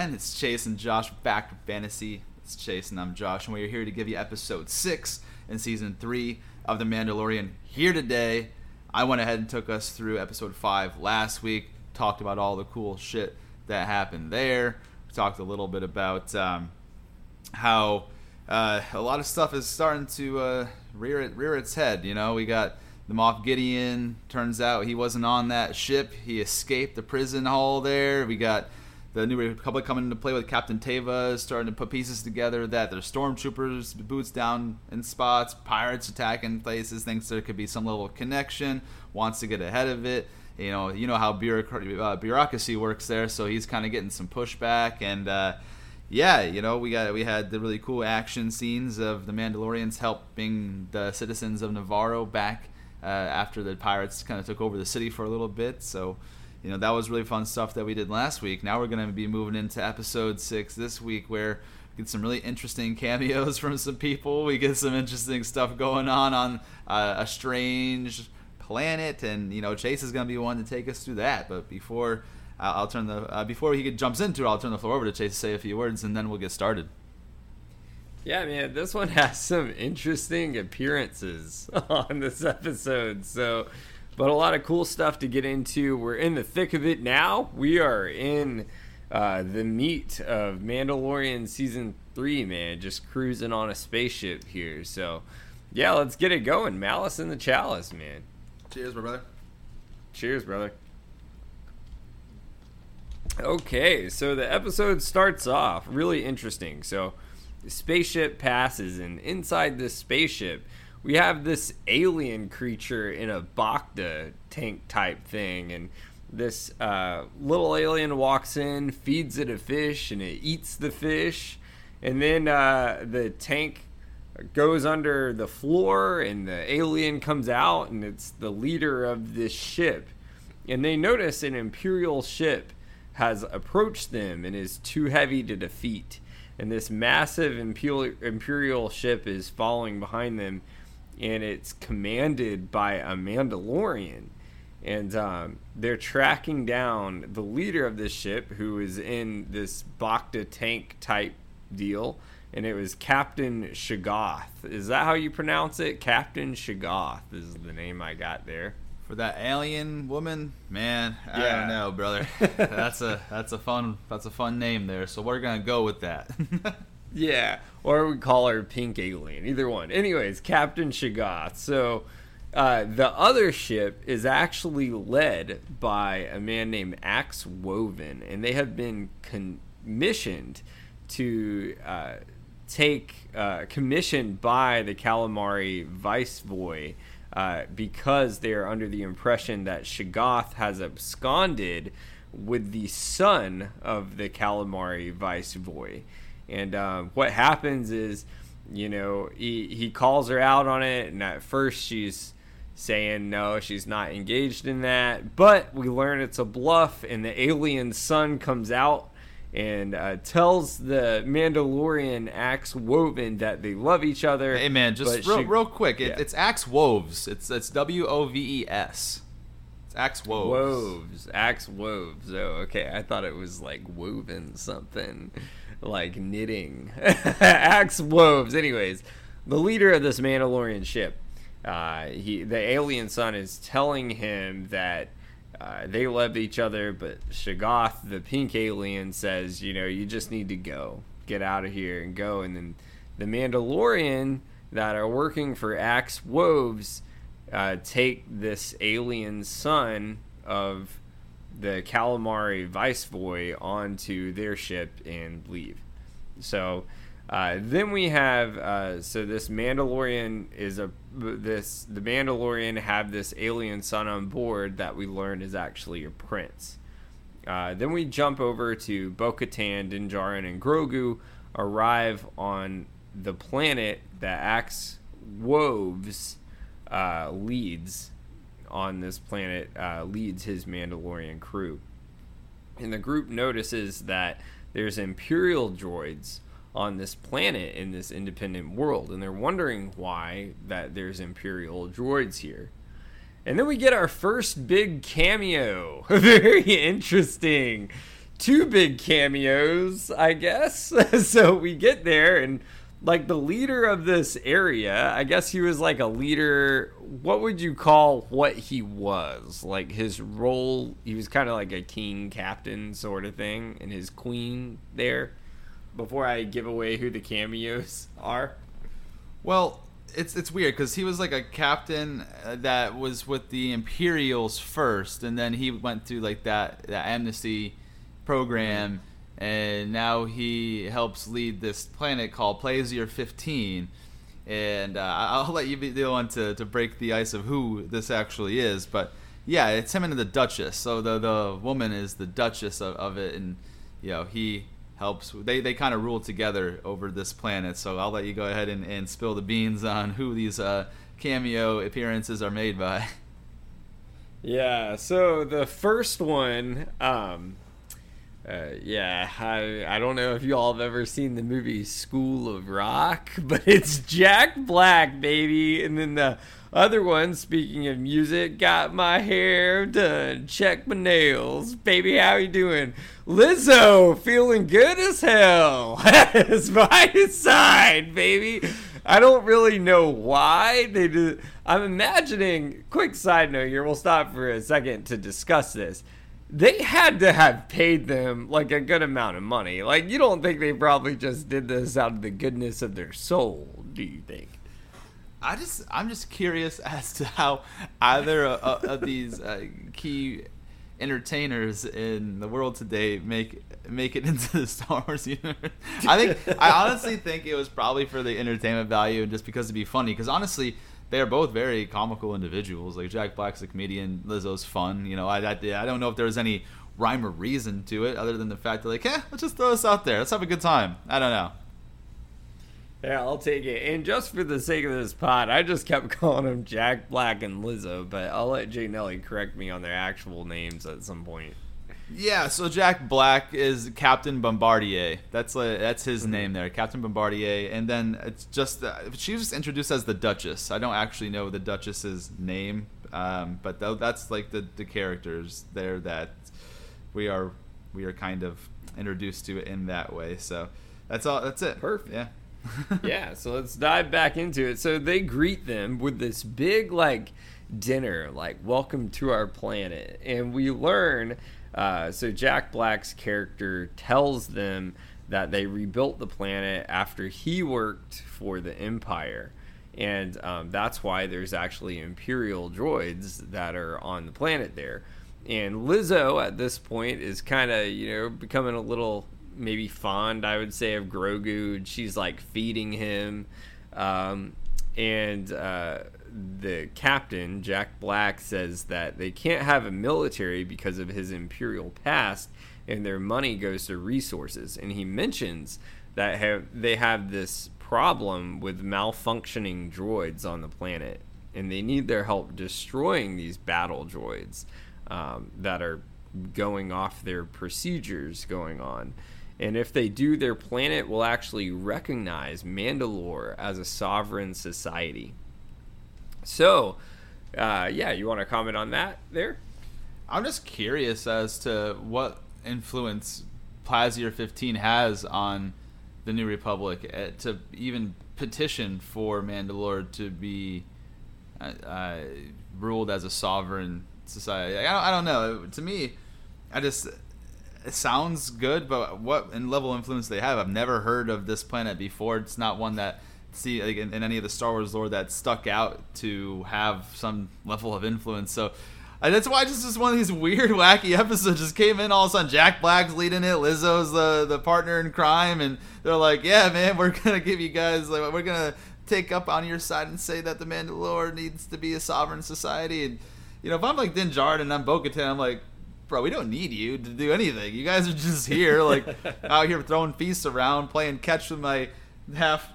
Again. It's Chase and Josh back to fantasy. It's Chase and I'm Josh, and we're here to give you episode six in season three of The Mandalorian. Here today, I went ahead and took us through episode five last week. Talked about all the cool shit that happened there. We talked a little bit about um, how uh, a lot of stuff is starting to uh, rear it, rear its head. You know, we got the Moff Gideon. Turns out he wasn't on that ship. He escaped the prison hall there. We got the New Republic coming into play with Captain Teva, starting to put pieces together. That there's stormtroopers, boots down in spots, pirates attacking places. Thinks there could be some level of connection. Wants to get ahead of it. You know, you know how bureaucracy, uh, bureaucracy works there. So he's kind of getting some pushback and. Uh, yeah, you know, we got we had the really cool action scenes of the Mandalorians helping the citizens of Nevarro back uh, after the pirates kind of took over the city for a little bit. So, you know, that was really fun stuff that we did last week. Now we're going to be moving into episode six this week, where we get some really interesting cameos from some people. We get some interesting stuff going on on uh, a strange planet, and you know, Chase is going to be one to take us through that. But before I'll, turn the uh, before he jumps into it, I'll turn the floor over to Chase to say a few words, and then we'll get started. Yeah, man, this one has some interesting appearances on this episode. So, but a lot of cool stuff to get into. We're in the thick of it now. We are in uh, the meat of Mandalorian season three, man. Just cruising on a spaceship here. So, yeah, let's get it going. Malice in the chalice, man. Cheers, my brother. Cheers, brother. Okay, so the episode starts off really interesting. So, the spaceship passes, and inside this spaceship, we have this alien creature in a Bacta tank type thing, and this uh, little alien walks in, feeds it a fish, and it eats the fish, and then uh, the tank goes under the floor, and the alien comes out, and it's the leader of this ship, and they notice an imperial ship has approached them and is too heavy to defeat. And this massive imperial, imperial ship is following behind them, and it's commanded by a Mandalorian. And um, they're tracking down the leader of this ship, who is in this Bacta tank type deal, and it was Captain Shagath. Is that how you pronounce it? Captain Shagath is the name I got there for that alien woman, man, I yeah. don't know, brother. that's a that's a fun that's a fun name there. So we're gonna go with that. yeah, or we call her Pink Alien, either one. Anyways, Captain Shagath. So uh, the other ship is actually led by a man named Axe Woven, and they have been commissioned to uh, take uh, commissioned by the Calamari Viceroy uh, because they are under the impression that Shagath has absconded with the son of the Calamari Viceroy. And uh, what happens is, you know, he, he calls her out on it, and at first she's saying no, she's not engaged in that. But we learn it's a bluff, and the alien son comes out and uh, tells the Mandalorian Axe Woven that they love each other. Hey man, just real, she, real quick, it, yeah. it's Axe Woves. It's it's W O V E S. It's Axe Woves. Woves, Axe Woves. Oh, okay. I thought it was like woven something, like knitting. Axe Woves. Anyways, the leader of this Mandalorian ship, uh, he the alien son is telling him that uh, they love each other, but Shagath, the pink alien, says, you know, you just need to go, get out of here and go. And then the Mandalorian that are working for Axe Woves uh, take this alien son of the Calamari Viceroy onto their ship and leave. So uh, then we have uh, so this Mandalorian is a this the Mandalorian have this alien son on board that we learn is actually a prince. Uh, then we jump over to Bo-Katan, Din Djarin, and Grogu arrive on the planet that Axe Woves uh, leads on this planet uh, leads his Mandalorian crew, and the group notices that there's Imperial droids on this planet in this independent world and they're wondering why that there's imperial droids here. And then we get our first big cameo. Very interesting. Two big cameos, I guess. so we get there and like the leader of this area, I guess he was like a leader. What would you call what he was? Like his role, he was kind of like a king captain sort of thing, and his queen there. Before I give away who the cameos are. Well, it's it's weird because he was like a captain uh, that was with the Imperials first, and then he went through like that that amnesty program and now he helps lead this planet called Plazir 15. And uh, I'll let you be the one to, to break the ice of who this actually is. But yeah, it's him and the Duchess. So the the woman is the Duchess of, of it, and you know he helps. They they kind of rule together over this planet. So I'll let you go ahead and, and spill the beans on who these uh, cameo appearances are made by. Yeah. So the first one. Um uh, yeah, I I don't know if you all have ever seen the movie School of Rock, but it's Jack Black, baby. And then the other one, speaking of music, got my hair done, check my nails, baby. How you doing? Lizzo, feeling good as hell. it's by his side, baby. I don't really know why they do. I'm imagining. Quick side note here. We'll stop for a second to discuss this they had to have paid them like a good amount of money. Like you don't think they probably just did this out of the goodness of their soul, do you think? I just I'm just curious as to how either of, of these uh, key entertainers in the world today make make it into the Star Wars universe. I think I honestly think it was probably for the entertainment value and just because it'd be funny. Because honestly, they are both very comical individuals. Like Jack Black's a comedian, Lizzo's fun. You know, I, I, I don't know if there's any rhyme or reason to it other than the fact that like, eh, let's just throw this out there. Let's have a good time. I don't know. Yeah, I'll take it. And just for the sake of this pod, I just kept calling them Jack Black and Lizzo, but I'll let Jay Nelly correct me on their actual names at some point. Yeah, so Jack Black is Captain Bombardier. That's like, that's his mm-hmm. name there, Captain Bombardier. And then it's just uh, she was introduced as the Duchess. I don't actually know the Duchess's name, um, but th- that's like the, the characters there that we are we are kind of introduced to it in that way. So that's all. That's it. Perfect. Yeah. yeah. So let's dive back into it. So they greet them with this big like dinner, like welcome to our planet, and we learn uh, so Jack Black's character tells them that they rebuilt the planet after he worked for the Empire. And um, that's why there's actually Imperial droids that are on the planet there. And Lizzo at this point is kind of, you know, becoming a little maybe fond, I would say, of Grogu. She's like feeding him. Um, and uh, the captain, Jack Black, says that they can't have a military because of his imperial past, and their money goes to resources. And he mentions that have they have this problem with malfunctioning droids on the planet, and they need their help destroying these battle droids um, that are going off their procedures going on. And if they do, their planet will actually recognize Mandalore as a sovereign society. So, uh, yeah, you want to comment on that there? I'm just curious as to what influence Plazir 15 has on the New Republic uh, to even petition for Mandalore to be uh, uh, ruled as a sovereign society. I don't, I don't know. To me, I just it sounds good, but what in level influence they have? I've never heard of this planet before. It's not one that see like, in, in, any of the Star Wars lore that stuck out to have some level of influence. So uh, that's why just, just one of these weird, wacky episodes just came in. All of a sudden, Jack Black's leading it, Lizzo's the the partner in crime, and they're like, "Yeah, man, we're gonna give you guys like we're gonna take up on your side and say that the Mandalore needs to be a sovereign society." And you know, if I'm like Din Djarin and I'm Bo-Katan, I'm like, bro, we don't need you to do anything. You guys are just here, like out here throwing feasts around, playing catch with my half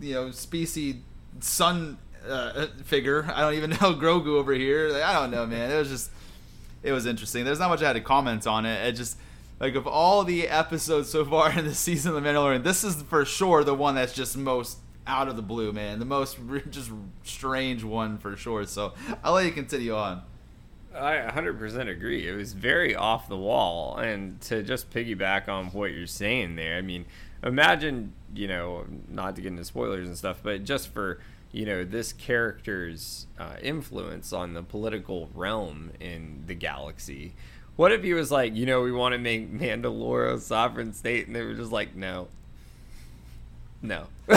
you know species son uh, figure. I don't even know Grogu over here. Like, I don't know, man. It was just it was interesting. There's not much I had to comment on it. It just like of all the episodes so far in the season of The Mandalorian, this is for sure the one that's just most out of the blue, man. The most just strange one for sure. So I'll let you continue on. I 100% agree. It was very off the wall. And to just piggyback on what you're saying there, I mean, imagine, you know, not to get into spoilers and stuff, but just for, you know, this character's uh, influence on the political realm in the galaxy. What if he was like, you know, we want to make Mandalore a sovereign state, and they were just like, no, no.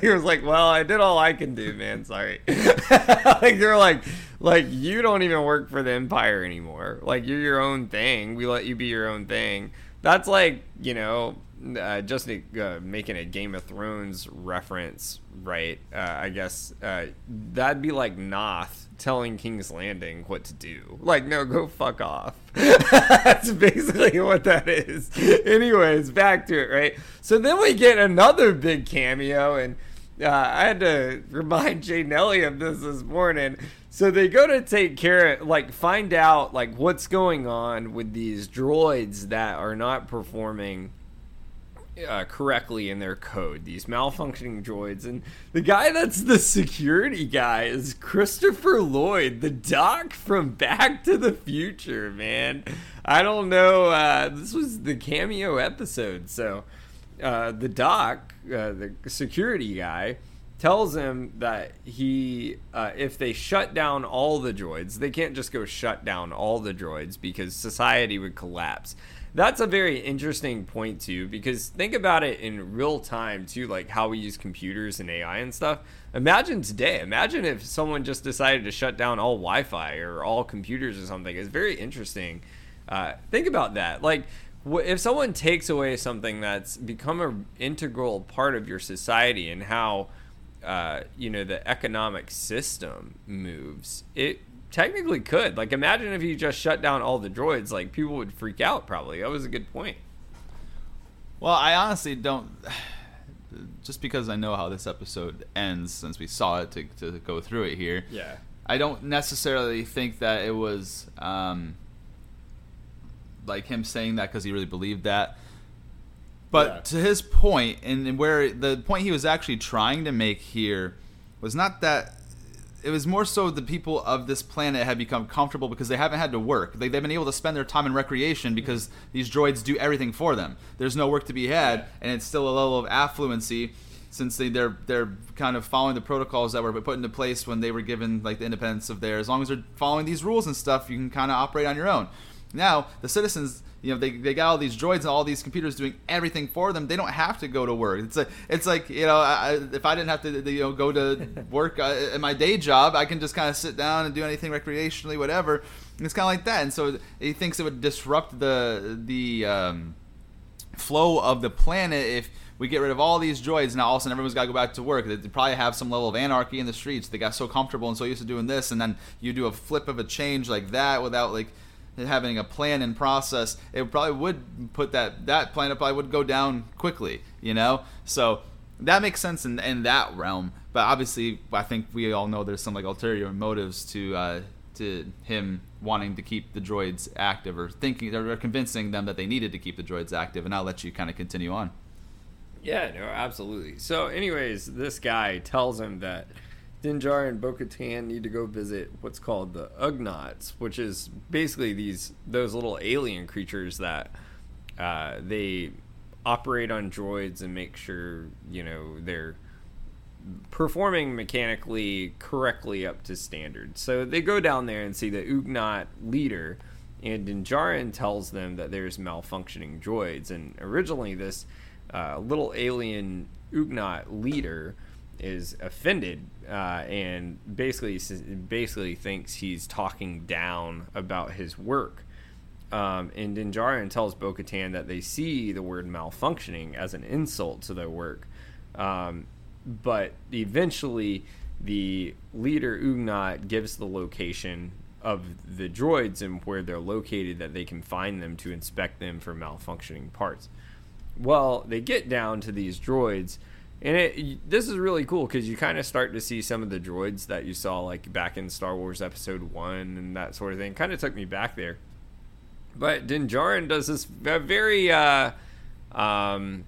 he was like, well, I did all I can do, man. Sorry. like they're like, like you don't even work for the Empire anymore. Like you're your own thing. We let you be your own thing. That's like, you know, uh, just uh, making a Game of Thrones reference, right? Uh, I guess uh, that'd be like Noth telling King's Landing what to do. Like, no, go fuck off. That's basically what that is. Anyways, back to it, right? So then we get another big cameo, and uh, I had to remind Jay Nelly of this this morning. So they go to take care of, like, find out, like, what's going on with these droids that are not performing uh, correctly in their code, these malfunctioning droids. And the guy that's the security guy is Christopher Lloyd, the doc from Back to the Future, man. I don't know. Uh, this was the cameo episode. So uh, the doc, uh, the security guy, tells him that he uh, if they shut down all the droids they can't just go shut down all the droids because society would collapse that's a very interesting point too because think about it in real time too like how we use computers and ai and stuff. Imagine today. Imagine if someone just decided to shut down all wi-fi or all computers or something. It's very interesting. Uh, think about that. Like if someone takes away something that's become an integral part of your society and how uh, you know the economic system moves it technically could. Like, imagine if you just shut down all the droids. Like, people would freak out. Probably. That was a good point. Well, I honestly don't. Just because I know how this episode ends, since we saw it to, to go through it here. Yeah. I don't necessarily think that it was um, like him saying that because he really believed that. But yeah. to his point, and where the point he was actually trying to make here was not that it was more so the people of this planet have become comfortable because they haven't had to work. They, they've been able to spend their time in recreation because these droids do everything for them. There's no work to be had, and it's still a level of affluency since they, they're they're kind of following the protocols that were put into place when they were given like the independence of there. As long as they're following these rules and stuff, you can kind of operate on your own. Now the citizens you know they, they got all these droids and all these computers doing everything for them. They don't have to go to work. It's like it's like you know I, if i didn't have to you know go to work uh, in my day job i can just kind of sit down and do anything recreationally whatever. And it's kind of like that. And so he thinks it would disrupt the the um, flow of the planet if we get rid of all these droids. Now all of a sudden everyone's got to go back to work. They probably have some level of anarchy in the streets. They got so comfortable and so used to doing this and then you do a flip of a change like that without like having a plan and process, it probably would put that that planet probably would go down quickly, you know. So that makes sense in in that realm. But obviously, I think we all know there's some like ulterior motives to uh, to him wanting to keep the droids active or thinking or convincing them that they needed to keep the droids active. And I'll let you kind of continue on. Yeah, no, absolutely. So, anyways, this guy tells him that Din Djarin and Bo-Katan need to go visit what's called the Ugnaughts, which is basically these those little alien creatures that uh, they operate on droids and make sure you know they're performing mechanically correctly up to standard. So they go down there and see the Ugnaught leader, and Din Djarin tells them that there's malfunctioning droids. And originally, this uh, little alien Ugnaught leader is offended uh, and basically basically thinks he's talking down about his work. Um, and Din Djarin tells Bo-Katan that they see the word malfunctioning as an insult to their work. Um, but eventually, the leader Ugnaught gives the location of the droids and where they're located that they can find them to inspect them for malfunctioning parts. Well, they get down to these droids and it this is really cool because you kind of start to see some of the droids that you saw like back in Star Wars Episode One and that sort of thing. Kind of took me back there. But Din Djarin does this very, uh, um,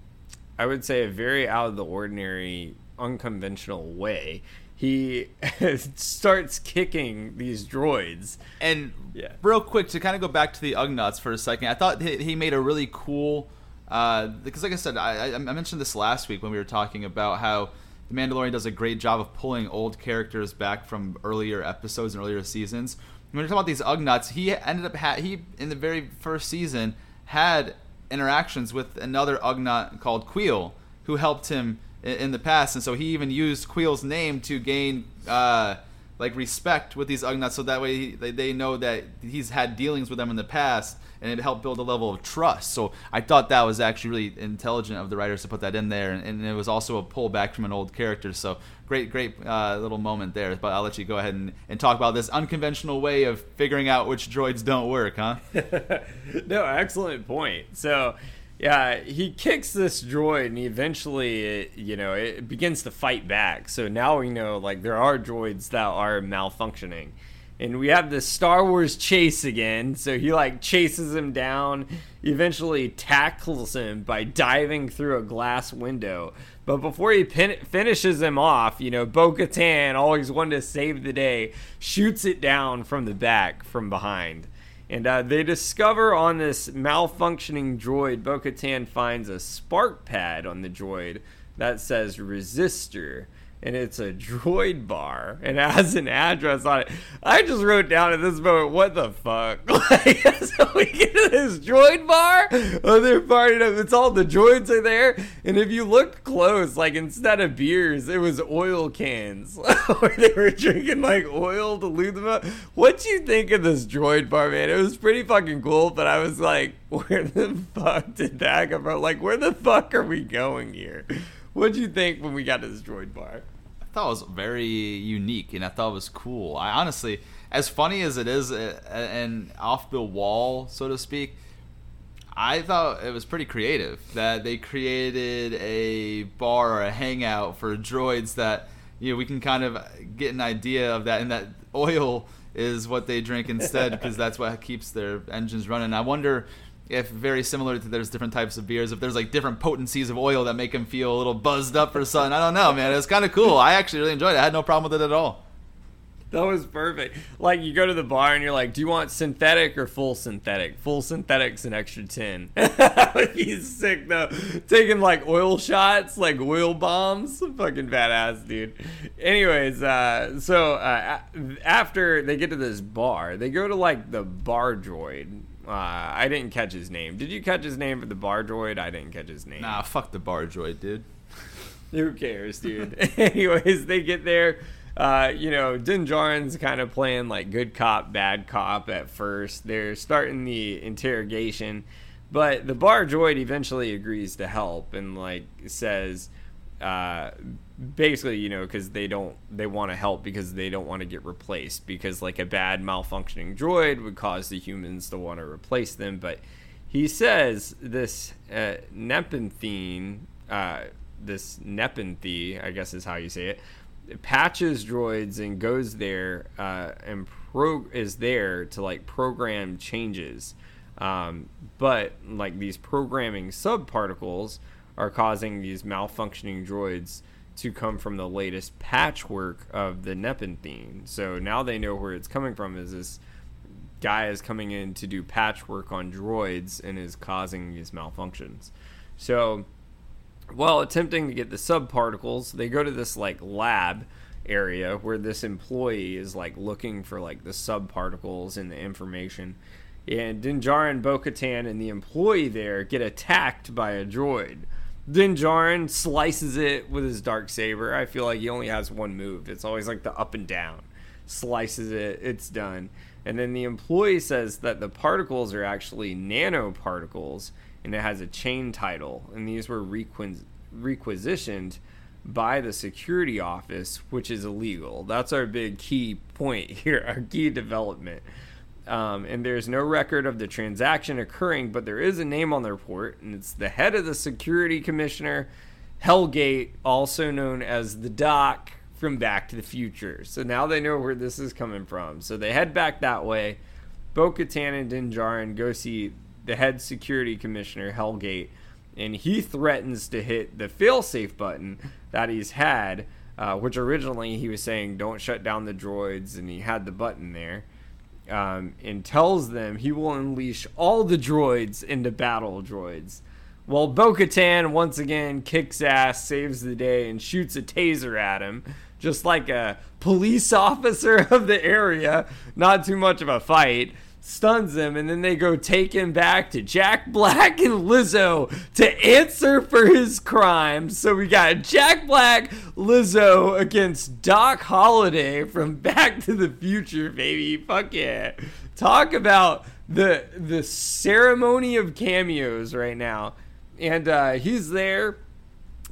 I would say, a very out of the ordinary, unconventional way. he starts kicking these droids. And Yeah. real quick to kind of go back to the Ugnaughts for a second, I thought he, he made a really cool. Uh, because, like I said, I, I mentioned this last week when we were talking about how the Mandalorian does a great job of pulling old characters back from earlier episodes and earlier seasons. When we're talking about these Ugnaughts, he ended up ha- he in the very first season had interactions with another Ugnaught called Kuiil, who helped him in, in the past, and so he even used Kuiil's name to gain uh, like respect with these Ugnaughts, so that way he, they, they know that he's had dealings with them in the past, and it helped build a level of trust. So I thought that was actually really intelligent of the writers to put that in there, and, and it was also a pullback from an old character. So great, great uh, little moment there. But I'll let you go ahead and, and talk about this unconventional way of figuring out which droids don't work, huh? no, excellent point. So, yeah, he kicks this droid, and eventually, it, you know, it begins to fight back. So now we know, like, there are droids that are malfunctioning, and we have the Star Wars chase again. So he like chases him down, eventually tackles him by diving through a glass window. But before he pin- finishes him off, you know, Bo Katan, always wanted to save the day, shoots it down from the back from behind. And uh, they discover on this malfunctioning droid, Bo Katan finds a spark pad on the droid that says resistor. And it's a droid bar and has an address on it. I just wrote down at this moment, what the fuck? Like, so we get to this droid bar. Oh, they're partying up. It's all the droids are there. And if you look close, like instead of beers, it was oil cans where they were drinking like oil to lube them up. What you think of this droid bar, man? It was pretty fucking cool, but I was like, where the fuck did that come from? Like, where the fuck are we going here? What'd you think when we got to this droid bar? Thought was very unique and I thought it was cool. I honestly, as funny as it is uh, and off the wall, so to speak, I thought it was pretty creative that they created a bar or a hangout for droids that you know we can kind of get an idea of that and that oil is what they drink instead because that's what keeps their engines running. I wonder if very similar to there's different types of beers, if there's like different potencies of oil that make them feel a little buzzed up or something. I don't know, man. It's kind of cool. I actually really enjoyed it. I had no problem with it at all. That was perfect. Like you go to the bar and you're like, "Do you want synthetic or full synthetic?" Full synthetic's an extra ten. be sick though. Taking like oil shots, like oil bombs, fucking badass, dude. Anyways, uh, so uh, after they get to this bar, they go to like the bar droid. Uh, I didn't catch his name. Did you catch his name for the bar droid? I didn't catch his name. Nah, fuck the bar droid, dude. Who cares, dude? Anyways, they get there. Uh, you know, Din Djarin's kind of playing like good cop, bad cop at first. They're starting the interrogation, but the bar droid eventually agrees to help and like says, uh, basically, you know, because they don't they want to help because they don't want to get replaced because like a bad malfunctioning droid would cause the humans to want to replace them, but he says this uh, Nepenthe, uh, this Nepenthe, I guess is how you say it, patches droids and goes there uh, and pro is there to like program changes. Um, but like these programming subparticles are causing these malfunctioning droids to come from the latest patchwork of the Nepenthe. So now they know where it's coming from. Is this guy is coming in to do patchwork on droids and is causing these malfunctions. So, while attempting to get the subparticles, they go to this like lab area where this employee is like looking for like the subparticles and the information. And Din Djarin, Bo Katan, and the employee there get attacked by a droid. Din Djarin slices it with his dark saber. I feel like he only has one move. It's always like the up and down. Slices it, it's done. And then the employee says that the particles are actually nanoparticles and it has a chain title. And these were requis- requisitioned by the security office, which is illegal. That's our big key point here, our key development. Um, and there's no record of the transaction occurring, but there is a name on the report, and it's the head of the security commissioner, Helgait, also known as the Doc from Back to the Future. So now they know where this is coming from. So they head back that way. Bo Katan and Din Djarin go see the head security commissioner, Helgait, and he threatens to hit the failsafe button that he's had uh, which originally he was saying don't shut down the droids, and he had the button there. Um, and tells them he will unleash all the droids into battle droids. Well, Bo Katan once again kicks ass, saves the day, and shoots a taser at him, just like a police officer of the area. Not too much of a fight stuns him, and then they go take him back to Jack Black and Lizzo to answer for his crimes. So we got Jack Black, Lizzo against Doc Holliday from Back to the Future, baby. Fuck yeah. Talk about the the ceremony of cameos right now. And uh, he's there,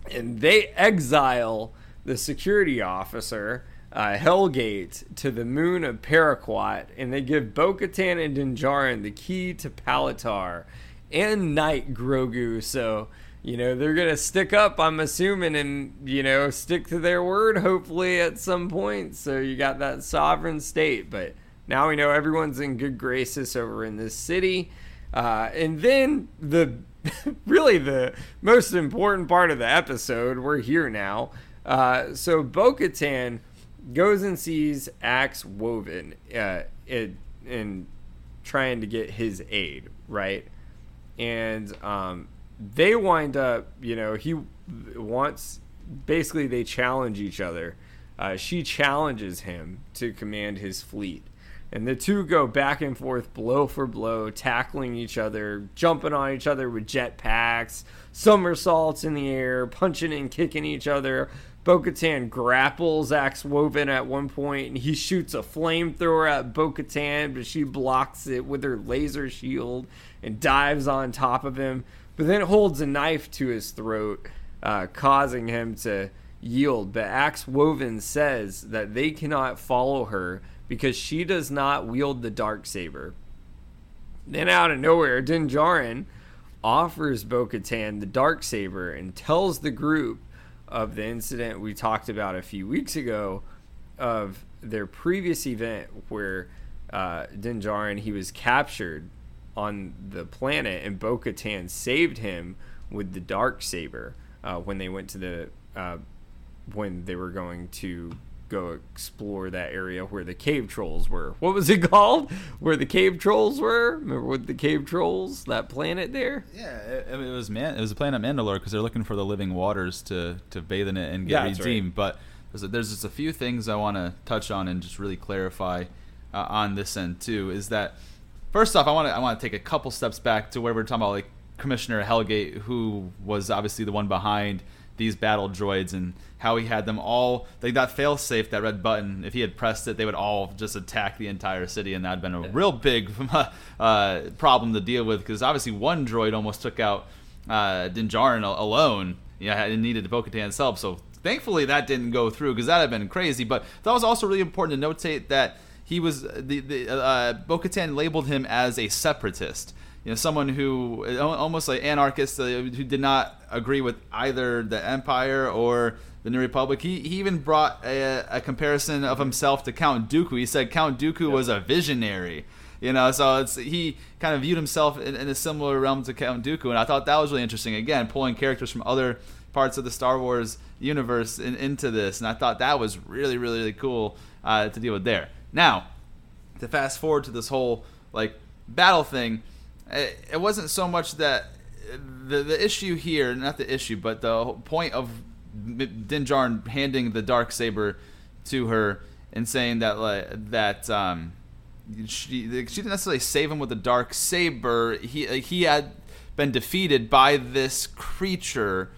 and they exile the security officer uh, Helgait to the moon of Paraquat, and they give Bo Katan and Din Djarin the key to Palatar and Knight Grogu. So, you know, they're going to stick up, I'm assuming, and, you know, stick to their word, hopefully, at some point. So you got that sovereign state. But now we know everyone's in good graces over in this city. Uh, and then the really the most important part of the episode, we're here now. Uh, so Bo Katan goes and sees Axe Woven uh, in trying to get his aid, right? And um, they wind up, you know, he wants basically they challenge each other. Uh, she challenges him to command his fleet. And the two go back and forth, blow for blow, tackling each other, jumping on each other with jetpacks, somersaults in the air, punching and kicking each other. Bo grapples Axe Woven at one point and he shoots a flamethrower at Bo but she blocks it with her laser shield and dives on top of him, but then holds a knife to his throat, uh, causing him to yield. But Axe Woven says that they cannot follow her because she does not wield the dark saber. Then out of nowhere, Din Djarin offers Bo the dark saber and tells the group of the incident we talked about a few weeks ago of their previous event where uh, Din Djarin he was captured on the planet and Bo Katan saved him with the dark saber uh, when they went to the uh, when they were going to go explore that area where the cave trolls were. What was it called? Where the cave trolls were? Remember with the cave trolls? That planet there? Yeah, it, it was man. It was a planet Mandalore because they're looking for the living waters to to bathe in it and get yeah, redeemed. Right. But there's, a, there's just a few things I want to touch on and just really clarify uh, on this end too. Is that first off, I want to I want to take a couple steps back to where we're talking about like Commissioner Helgait, who was obviously the one behind these battle droids and how he had them all like that fail safe that red button if he had pressed it they would all just attack the entire city and that had been a real big uh, problem to deal with because obviously one droid almost took out uh, Din Djarin alone. Yeah it needed Bo-Katan's help so thankfully that didn't go through because that had been crazy but that was also really important to notate that he was the, the uh, Bo-Katan labeled him as a separatist you know, someone who almost like anarchist uh, who did not agree with either the Empire or the New Republic. He, he even brought a, a comparison of himself to Count Dooku. He said Count Dooku yep. was a visionary. You know, so it's he kind of viewed himself in, in, a similar realm to Count Dooku, and I thought that was really interesting. Again, pulling characters from other parts of the Star Wars universe in, into this, and I thought that was really, really, really cool uh, to deal with there. Now, to fast forward to this whole like battle thing, it wasn't so much that the the issue here, not the issue, but the point of Din Djarin handing the dark saber to her and saying that like, that um, she she didn't necessarily save him with the dark saber. He he had been defeated by this creature,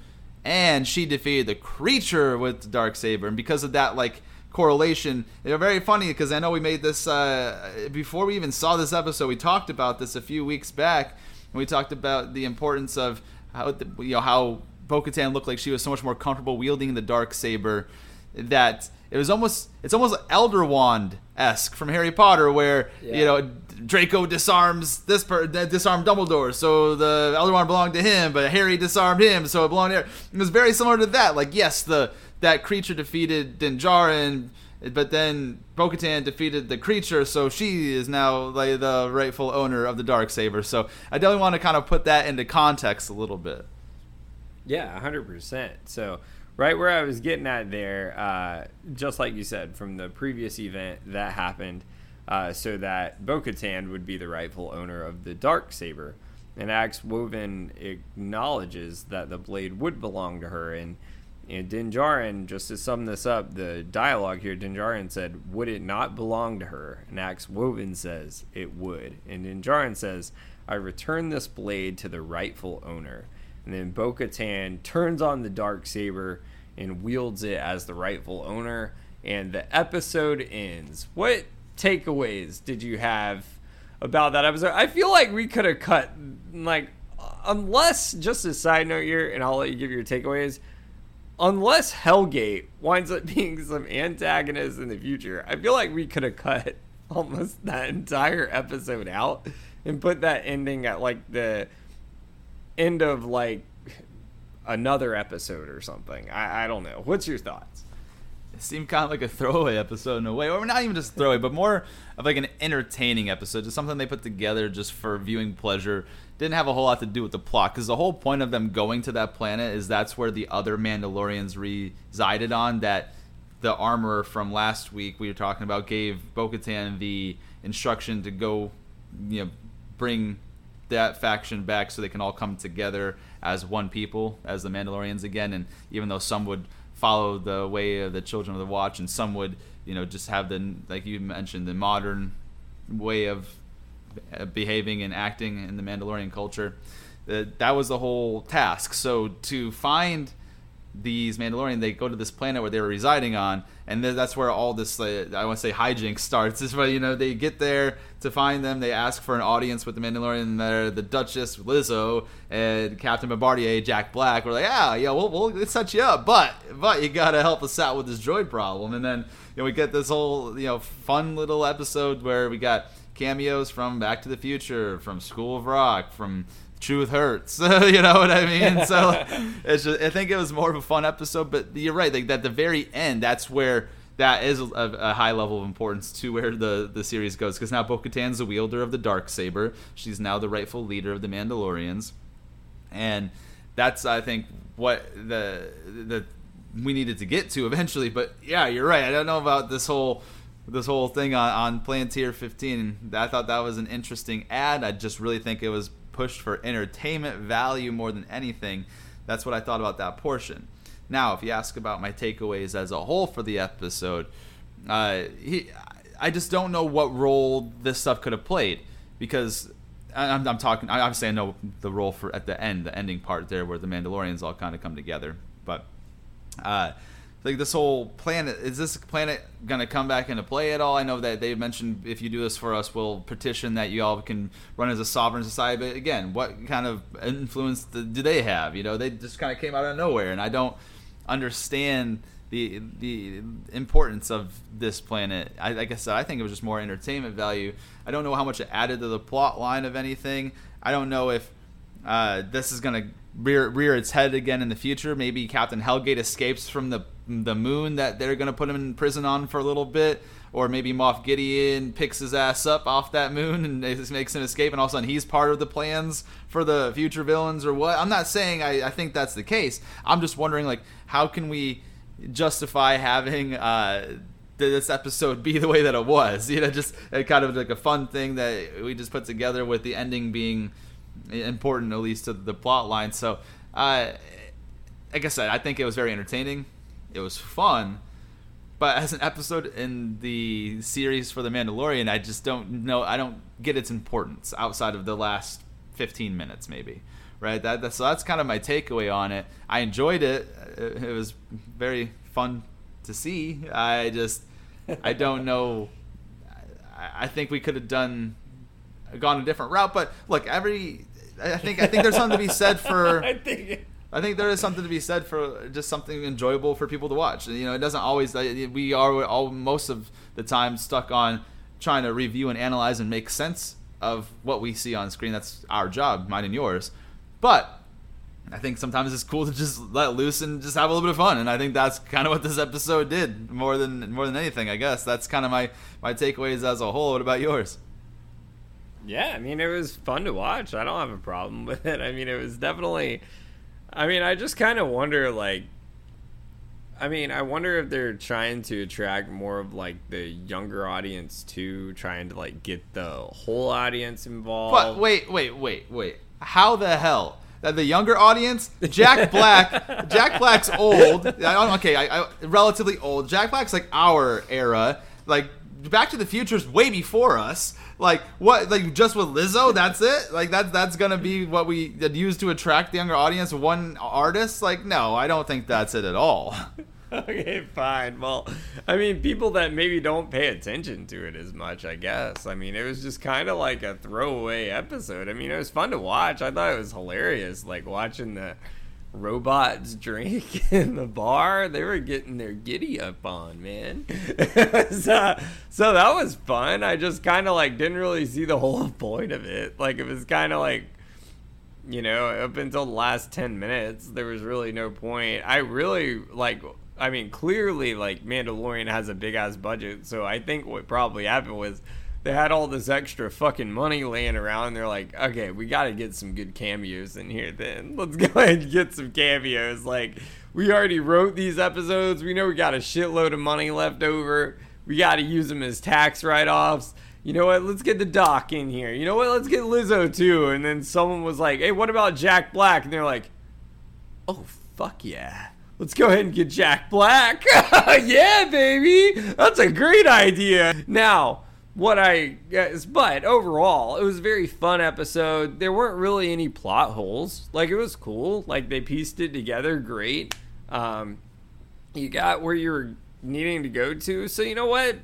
and she defeated the creature with the dark saber, and because of that, like correlation. They're very funny because I know we made this uh, before we even saw this episode. We talked about this a few weeks back. And we talked about the importance of how the, you know how Bo-Katan looked like she was so much more comfortable wielding the dark saber that it was almost it's almost Elder Wand esque from Harry Potter, where yeah. you know Draco disarms this per disarmed Dumbledore, so the Elder Wand belonged to him, but Harry disarmed him, so it belonged to. Harry. It was very similar to that. Like yes, the that creature defeated Din Djarin, but then Bo-Katan defeated the creature, so she is now like the rightful owner of the dark saber. So I definitely want to kind of put that into context a little bit. Yeah, hundred percent. So right where I was getting at there, uh, just like you said from the previous event that happened, uh, so that Bo would be the rightful owner of the dark saber, and Axe Woven acknowledges that the blade would belong to her, and. And Din Djarin, just to sum this up, the dialogue here, Din Djarin said, Would it not belong to her? And Axe Woven says, It would. And Din Djarin says, I return this blade to the rightful owner. And then Bo Katan turns on the dark saber and wields it as the rightful owner. And the episode ends. What takeaways did you have about that episode? I feel like we could have cut, like, unless, just a side note here, and I'll let you give your takeaways. Unless Helgait winds up being some antagonist in the future, I feel like we could have cut almost that entire episode out and put that ending at like the end of like another episode or something. I, I don't know. What's your thoughts? It seemed kind of like a throwaway episode in a way, or not even just throwaway, but more of like an entertaining episode, just something they put together just for viewing pleasure. Didn't have a whole lot to do with the plot because the whole point of them going to that planet is that's where the other Mandalorians resided on. That the armorer from last week we were talking about gave Bo-Katan the instruction to go, you know, bring that faction back so they can all come together as one people, as the Mandalorians again. And even though some would follow the way of the Children of the Watch, and some would, you know, just have the like you mentioned the modern way of behaving and acting in the Mandalorian culture. That that was the whole task. So to find these Mandalorian, they go to this planet where they were residing on, and that's where all this uh, I want to say hijinks starts. Is where you know they get there to find them. They ask for an audience with the Mandalorian. The Duchess Lizzo and Captain Bombardier, Jack Black. We're like, yeah, yeah, we'll, we'll set you up, but but you gotta help us out with this droid problem. And then you know we get this whole you know fun little episode where we got cameos from Back to the Future, from School of Rock, from truth hurts. you know what I mean? So it's just, I think it was more of a fun episode, but you're right. Like at the very end, that's where that is a, a high level of importance to where the, the series goes. Because now Bo-Katan's the wielder of the dark saber. She's now the rightful leader of the Mandalorians, and that's I think what the the we needed to get to eventually. But yeah, you're right. I don't know about this whole this whole thing on, on Plazir 15. I thought that was an interesting ad. I just really think it was pushed for entertainment value more than anything. That's what I thought about that portion. Now, if you ask about my takeaways as a whole for the episode, uh, he, I just don't know what role this stuff could have played because I'm, I'm talking. Obviously, I know the role for at the end, the ending part there, where the Mandalorians all kind of come together. But uh, like this whole planet is this planet gonna come back into play at all? I know that they mentioned if you do this for us, we'll petition that you all can run as a sovereign society. But again, what kind of influence do they have? You know, they just kind of came out of nowhere, and I don't understand the the importance of this planet. I, like I said, I think it was just more entertainment value. I don't know how much it added to the plot line of anything. I don't know if uh, this is gonna rear rear its head again in the future. Maybe Captain Helgait escapes from the the moon that they're gonna put him in prison on for a little bit, or maybe Moff Gideon picks his ass up off that moon and makes an escape, and all of a sudden he's part of the plans for the future villains, or what? I'm not saying I, I think that's the case. I'm just wondering like how can we justify having uh, this episode be the way that it was? You know, just kind of like a fun thing that we just put together with the ending being important at least to the plot line. So, uh, like I said, I think it was very entertaining. It was fun, but as an episode in the series for The Mandalorian, I just don't know. I don't get its importance outside of the last 15 minutes, maybe. Right. That, that so that's kind of my takeaway on it. I enjoyed it. It, it was very fun to see. I just I don't know. I, I think we could have done gone a different route. But look, every I think I think there's something to be said for. I think. I think there is something to be said for just something enjoyable for people to watch. You know, it doesn't always. Uh, we are all most of the time stuck on trying to review and analyze and make sense of what we see on screen. That's our job, mine and yours. But I think sometimes it's cool to just let loose and just have a little bit of fun. And I think that's kind of what this episode did more than more than anything. I guess that's kind of my my takeaways as a whole. What about yours? Yeah, I mean, it was fun to watch. I don't have a problem with it. I mean, it was definitely. I mean, I just kind of wonder, like, I mean, I wonder if they're trying to attract more of like the younger audience too, trying to like get the whole audience involved. But wait, wait, wait, wait. How the hell? That the younger audience, Jack Black, Jack Black's old. I okay, I, I, relatively old. Jack Black's like our era. Like Back to the Future is way before us. Like what? Like just with Lizzo? That's it? Like that's that's gonna be what we use to attract the younger audience? One artist? Like no, I don't think that's it at all. okay, fine. Well, I mean, people that maybe don't pay attention to it as much, I guess. I mean, it was just kind of like a throwaway episode. I mean, it was fun to watch. I thought it was hilarious, like watching the robots drink in the bar. They were getting their giddy up on, man. so, so that was fun. I just kind of like didn't really see the whole point of it. Like it was kind of like you know, up until the last 10 minutes, there was really no point. I really like I mean, clearly, like Mandalorian has a big ass budget, so I think what probably happened was they had all this extra fucking money laying around. And they're like, okay, we got to get some good cameos in here. Then let's go ahead and get some cameos. Like, we already wrote these episodes. We know we got a shitload of money left over. We got to use them as tax write offs. You know what? Let's get the doc in here. You know what? Let's get Lizzo too. And then someone was like, hey, what about Jack Black? And they're like, oh, fuck yeah let's go ahead and get Jack Black. yeah, baby. That's a great idea. Now, what I guess, but overall, it was a very fun episode. There weren't really any plot holes. Like, it was cool. Like, they pieced it together great. Um, you got where you were needing to go to. So, you know what?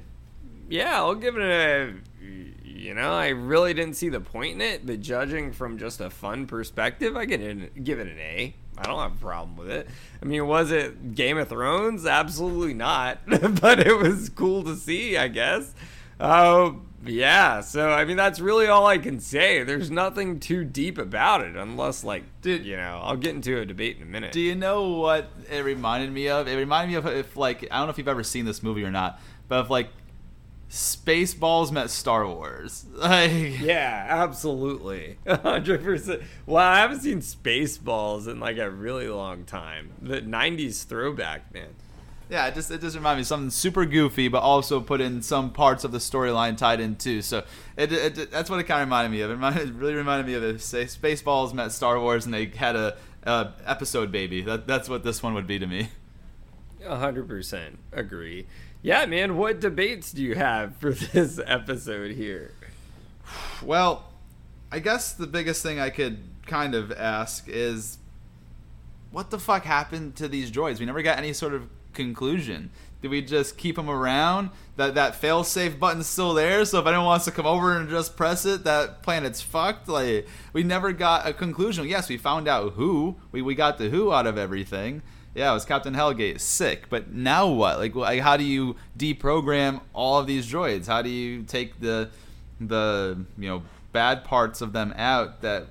Yeah, I'll give it a. You know, I really didn't see the point in it, but judging from just a fun perspective, I can give it an A. I don't have a problem with it. I mean, was it Game of Thrones? Absolutely not. but it was cool to see, I guess. Uh, yeah, so I mean, that's really all I can say. There's nothing too deep about it, unless, like, Dude, you know, I'll get into a debate in a minute. Do you know what it reminded me of? It reminded me of if, like, I don't know if you've ever seen this movie or not, but if, like, Spaceballs met Star Wars. Like, yeah, absolutely, hundred percent. Well, I haven't seen Spaceballs in like a really long time. The '90s throwback, man. Yeah, it just it just reminded me of something super goofy, but also put in some parts of the storyline tied in too. So it, it, it, that's what it kind of reminded me of. It, reminded, it really reminded me of it. Say Spaceballs met Star Wars, and they had a, a episode baby. That that's what this one would be to me. hundred percent agree. Yeah, man, what debates do you have for this episode here? Well, I guess the biggest thing I could kind of ask is what the fuck happened to these droids? We never got any sort of conclusion. Did we just keep them around? That that failsafe button's still there, so if anyone wants to come over and just press it, that planet's fucked. Like we never got a conclusion. Yes, we found out who. We we got the who out of everything yeah, it was Captain Helgait. Sick. But now what? Like, like, how do you deprogram all of these droids? How do you take the the you know bad parts of them out that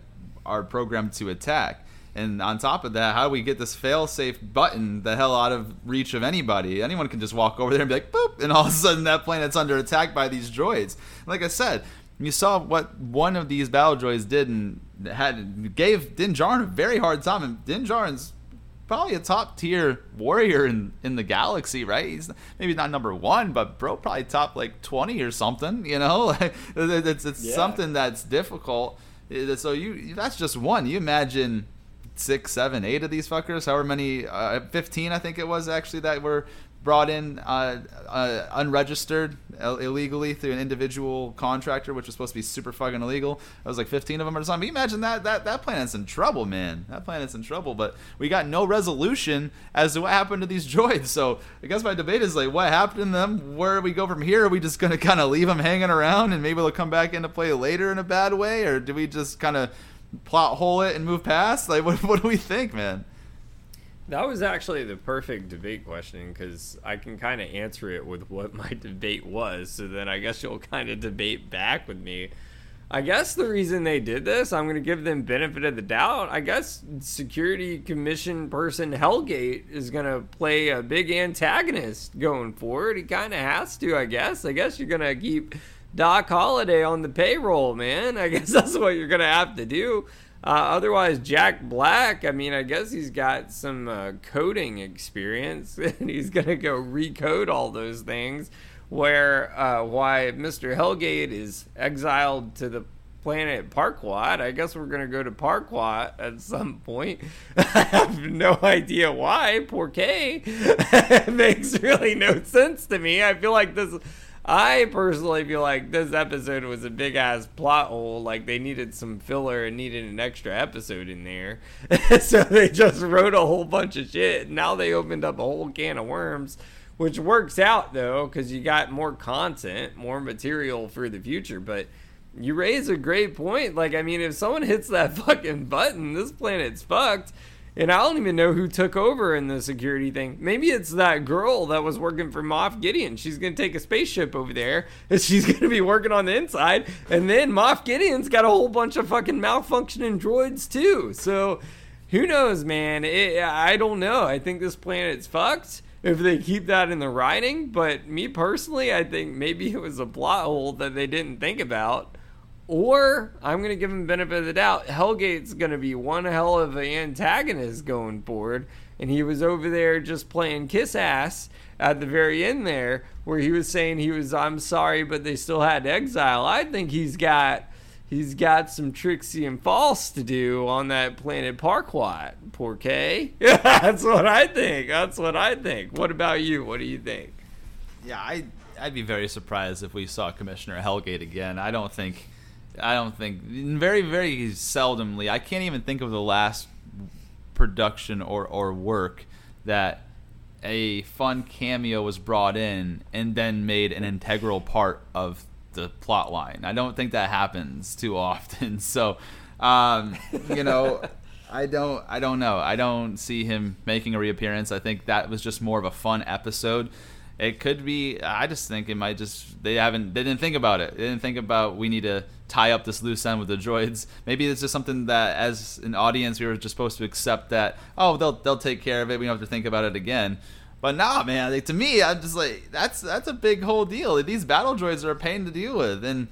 are programmed to attack? And on top of that, how do we get this fail-safe button the hell out of reach of anybody? Anyone can just walk over there and be like, boop, and all of a sudden that planet's under attack by these droids. Like I said, you saw what one of these battle droids did and had gave Din Djarin a very hard time, and Din Djarin's probably a top tier warrior in, in the galaxy, right? He's maybe not number one, but bro, probably top like twenty or something. You know, it's it's yeah. something that's difficult. So you that's just one. You imagine six, seven, eight of these fuckers, however many, uh, fifteen I think it was actually that were brought in uh, uh, unregistered illegally through an individual contractor, which was supposed to be super fucking illegal. I was like 15 of them or something. But you imagine that that that planet's in trouble, man. That planet's in trouble. But we got no resolution as to what happened to these droids. So I guess my debate is like, what happened to them? Where do we go from here? Are we just gonna kind of leave them hanging around and maybe they'll come back into play later in a bad way, or do we just kind of plot hole it and move past? Like, what, what do we think, man? That was actually the perfect debate question because I can kind of answer it with what my debate was. So then I guess you'll kind of debate back with me. I guess the reason they did this, I'm going to give them benefit of the doubt. I guess Security Commission person Helgait is going to play a big antagonist going forward. He kind of has to, I guess. I guess you're going to keep Doc Holliday on the payroll, man. I guess that's what you're going to have to do. Uh, otherwise, Jack Black, I mean, I guess he's got some uh, coding experience and he's going to go recode all those things. Where uh, why Mr. Helgait is exiled to the planet Parquat. I guess we're going to go to Parquat at some point. I have no idea why. Poor K. it makes really no sense to me. I feel like this I personally feel like this episode was a big ass plot hole. Like they needed some filler and needed an extra episode in there. so they just wrote a whole bunch of shit. Now they opened up a whole can of worms, which works out though, because you got more content, more material for the future. But you raise a great point. Like, I mean, if someone hits that fucking button, this planet's fucked. And I don't even know who took over in the security thing. Maybe it's that girl that was working for Moff Gideon. She's going to take a spaceship over there and she's going to be working on the inside. And then Moff Gideon's got a whole bunch of fucking malfunctioning droids too. So who knows, man? It, I don't know. I think this planet's fucked if they keep that in the writing. But me personally, I think maybe it was a plot hole that they didn't think about. Or I'm going to give him benefit of the doubt. Helgait's going to be one hell of an antagonist going forward. And he was over there just playing kiss ass at the very end there, where he was saying he was, I'm sorry, but they still had exile. I think he's got. He's got some tricksy and false to do on that planet Parquat. Poor K. Yeah, that's what I think. That's what I think. What about you? What do you think? Yeah, I I'd be very surprised if we saw Commissioner Hellgate again. I don't think I don't think very very seldomly. I can't even think of the last production or or work that a fun cameo was brought in and then made an integral part of the plot line. I don't think that happens too often. So, um, you know, I don't I don't know. I don't see him making a reappearance. I think that was just more of a fun episode it could be. I just think it might just they haven't they didn't think about it. They didn't think about we need to tie up this loose end with the droids. Maybe it's just something that as an audience we were just supposed to accept that oh they'll they'll take care of it. We don't have to think about it again. But nah, man. Like, to me, I'm just like that's that's a big whole deal. These battle droids are a pain to deal with, and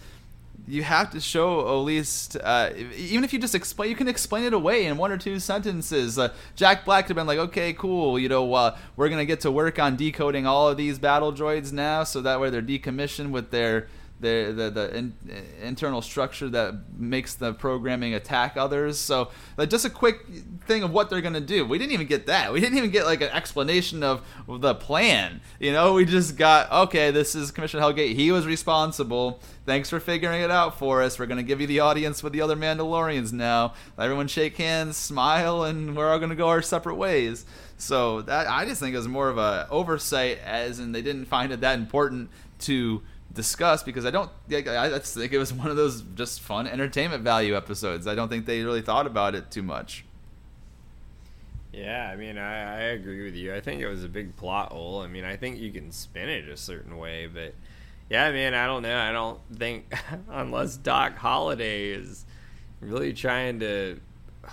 you have to show at least uh, even if you just explain you can explain it away in one or two sentences uh, jack black could have been like okay cool you know uh, we're gonna get to work on decoding all of these battle droids now so that way they're decommissioned with their the the, the in, internal structure that makes the programming attack others. So like just a quick thing of what they're gonna do. We didn't even get that. We didn't even get like an explanation of the plan. You know, we just got okay. This is Commissioner Helgait. He was responsible. Thanks for figuring it out for us. We're gonna give you the audience with the other Mandalorians now. Everyone shake hands, smile, and we're all gonna go our separate ways. So that I just think is more of a oversight, as in they didn't find it that important to discuss because I don't. I just think it was one of those just fun entertainment value episodes. I don't think they really thought about it too much. Yeah, I mean, I, I agree with you. I think it was a big plot hole. I mean, I think you can spin it a certain way, but yeah, man, I don't know. I don't think unless Doc Holliday is really trying to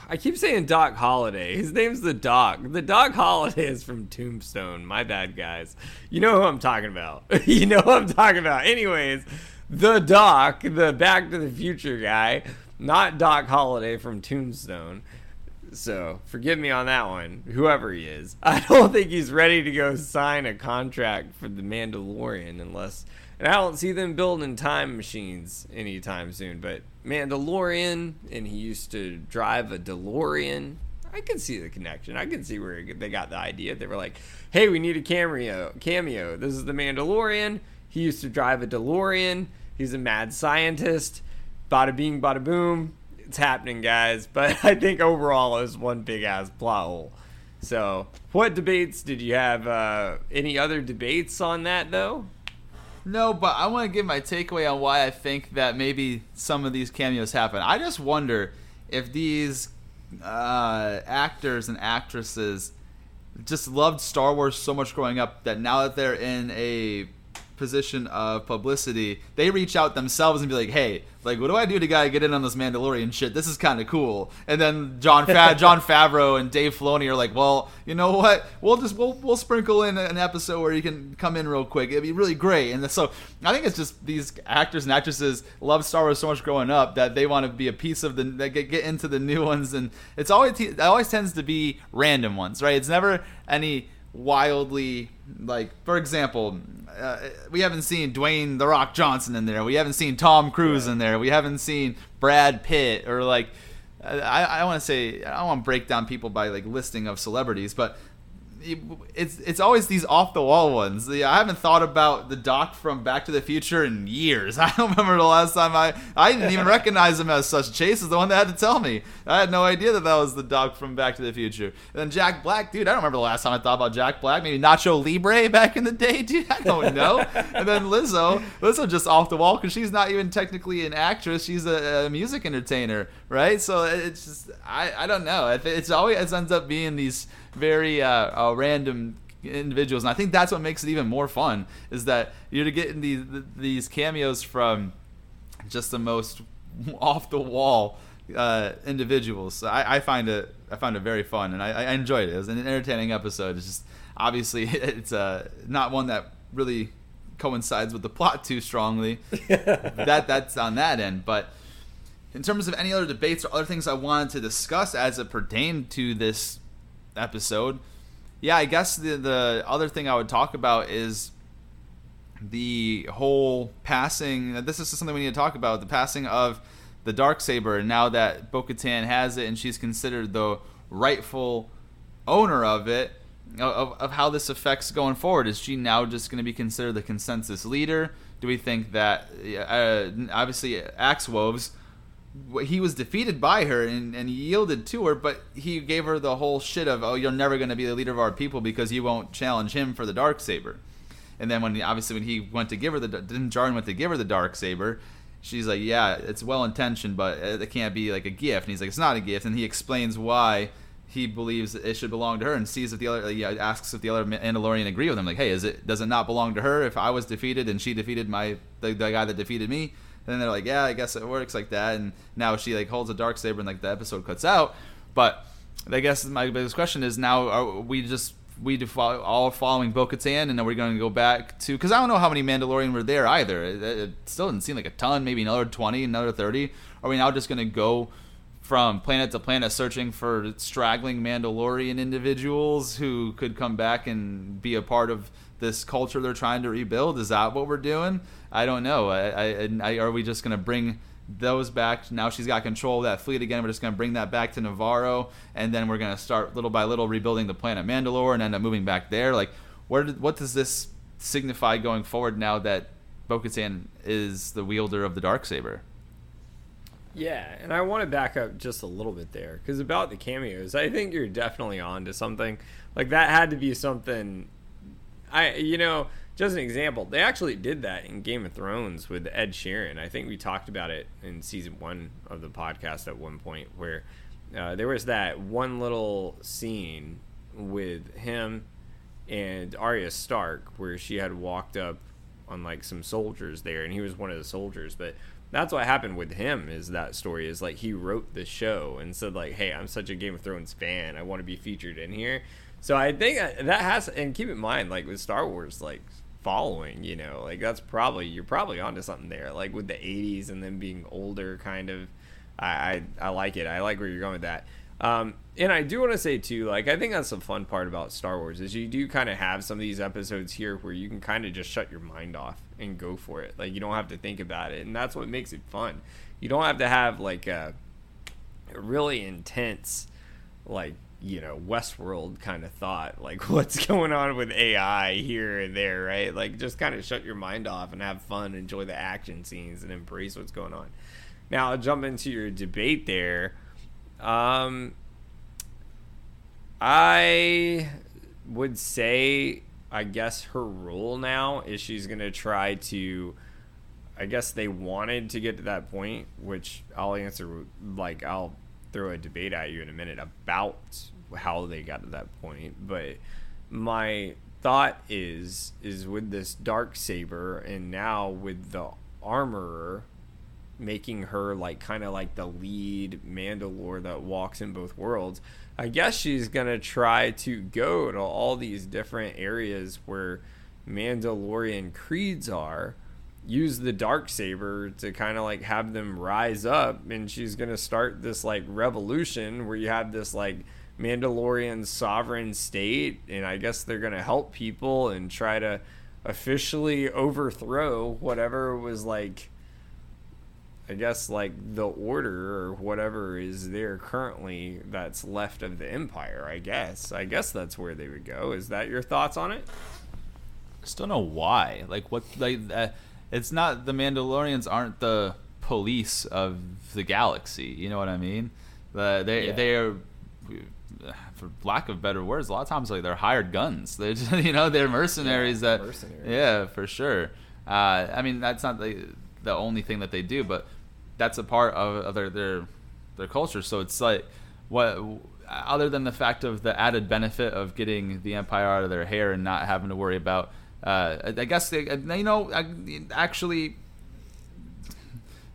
I keep saying Doc Holliday. His name's the Doc. The Doc Holliday is from Tombstone. My bad, guys. You know who I'm talking about. you know who I'm talking about. Anyways, the Doc, the Back to the Future guy, not Doc Holliday from Tombstone. So forgive me on that one, whoever he is. I don't think he's ready to go sign a contract for the Mandalorian unless and I don't see them building time machines anytime soon. But Mandalorian, and he used to drive a DeLorean. I can see the connection. I can see where they got the idea. They were like, "Hey, we need a cameo. Cameo. This is the Mandalorian. He used to drive a DeLorean. He's a mad scientist. Bada bing, bada boom. It's happening, guys. But I think overall it was one big ass plot hole. So, what debates did you have? Uh, any other debates on that though? No, but I want to give my takeaway on why I think that maybe some of these cameos happen. I just wonder if these uh, actors and actresses just loved Star Wars so much growing up that now that they're in a position of publicity, they reach out themselves and be like, "Hey, like, what do I do to gotta get in on this Mandalorian shit? This is kind of cool." And then Jon Fa- Jon Favreau and Dave Filoni are like, "Well, you know what? We'll just we'll we'll sprinkle in an episode where you can come in real quick. It'd be really great." And so I think it's just these actors and actresses love Star Wars so much growing up that they want to be a piece of the that get get into the new ones, and it's always it always tends to be random ones, right? It's never any wildly like for example uh, we haven't seen Dwayne the Rock Johnson in there. We haven't seen Tom Cruise in there. We haven't seen Brad Pitt or like I, I want to say I don't want to break down people by like listing of celebrities but it's it's always these off the wall ones. I haven't thought about the doc from Back to the Future in years. I don't remember the last time I I didn't even recognize him as such. Chase is the one that had to tell me. I had no idea that that was the doc from Back to the Future. And then Jack Black, dude, I don't remember the last time I thought about Jack Black. Maybe Nacho Libre back in the day, dude. I don't know. and then Lizzo, Lizzo just off the wall because she's not even technically an actress. She's a, a, music entertainer, right? So it's just I I don't know. It's always it ends up being these very uh, uh, random individuals, and I think that's what makes it even more fun. Is that you're getting these these cameos from just the most off the wall uh, individuals. So I, I, find it I find it very fun, and I, I, enjoyed it. It was an entertaining episode. It's just obviously it's uh, not one that really coincides with the plot too strongly. that that's on that end, but. In terms of any other debates or other things I wanted to discuss as it pertained to this episode. Yeah, I guess the the other thing I would talk about is the whole passing. This is something we need to talk about. The passing of the dark saber. And now that Bo-Katan has it and she's considered the rightful owner of it, of, of how this affects going forward. Is she now just going to be considered the consensus leader? Do we think that uh, obviously Axe Woves he was defeated by her and, and yielded to her, but he gave her the whole shit of, oh, you're never going to be the leader of our people because you won't challenge him for the dark saber. And then when he, obviously when he went to give her the Din Djarin went to give her the dark saber, she's like, yeah, it's well intentioned, but uh, it can't be like a gift. And he's like, it's not a gift. And he explains why he believes it should belong to her and sees if the other he asks if the other Mandalorian agree with him. Like, hey, is it does it not belong to her if I was defeated and she defeated my the, the guy that defeated me? And then they're like, yeah, I guess it works like that. And now she like holds a dark saber and like the episode cuts out. But I guess my biggest question is now are we just we follow, all following Bo-Katan and then we're going to go back to because I don't know how many Mandalorian were there either. It, it, still didn't seem like a ton. Maybe another twenty, another thirty. Are we now just going to go? From planet to planet, searching for straggling Mandalorian individuals who could come back and be a part of this culture they're trying to rebuild? Is that what we're doing? I don't know. I, I, I are we just going to bring those back? Now she's got control of that fleet again. We're just going to bring that back to Nevarro, and then we're going to start little by little rebuilding the planet Mandalore and end up moving back there. Like, where did, what does this signify going forward now that Bo-Katan is the wielder of the dark saber? Yeah, and I want to back up just a little bit there because about the cameos, I think you're definitely on to something. Like that had to be something I you know just an example, they actually did that in Game of Thrones with Ed Sheeran. I think we talked about it in season one of the podcast at one point where uh, there was that one little scene with him and Arya Stark where she had walked up on like some soldiers there and he was one of the soldiers. But that's what happened with him is that story is like he wrote the show and said like hey i'm such a game of thrones fan. I want to be featured in here so I think that has, and keep in mind, like with Star Wars, like following, you know, like that's probably you're probably onto something there. Like with the '80s and then being older, kind of. I I, I like it. I like where you're going with that. Um, and I do want to say too, like I think that's the fun part about Star Wars is you do kind of have some of these episodes here where you can kind of just shut your mind off and go for it. Like you don't have to think about it, and that's what makes it fun. You don't have to have like a really intense, like you know Westworld kind of thought, like what's going on with AI here and there, right? Like just kind of shut your mind off and have fun, enjoy the action scenes, and embrace what's going on. Now I'll jump into your debate there. Um, I would say, I guess her rule now is she's gonna try to. I guess they wanted to get to that point, which I'll answer like I'll throw a debate at you in a minute about how they got to that point. But my thought is is with this dark saber and now with the armorer making her like kind of like the lead Mandalore that walks in both worlds. I guess she's gonna try to go to all these different areas where Mandalorian creeds are, use the dark saber to kind of like have them rise up, and she's gonna start this like revolution where you have this like Mandalorian sovereign state, and I guess they're gonna help people and try to officially overthrow whatever was like I guess like the order or whatever is there currently that's left of the empire. I guess. I guess that's where they would go. Is that your thoughts on it? Just don't know why. Like what? Like uh, it's not the Mandalorians aren't the police of the galaxy. You know what I mean? Uh, they yeah. they are, for lack of better words, a lot of times like they're hired guns. They're just, you know they're mercenaries yeah, that mercenaries. yeah for sure. Uh, I mean that's not the the only thing that they do, but that's a part of, of their, their their culture. So it's like what other than the fact of the added benefit of getting the empire out of their hair and not having to worry about. Uh, I guess they, you know, actually,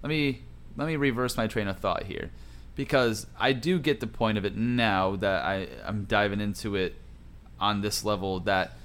let me let me reverse my train of thought here, because I do get the point of it now that I I'm diving into it on this level that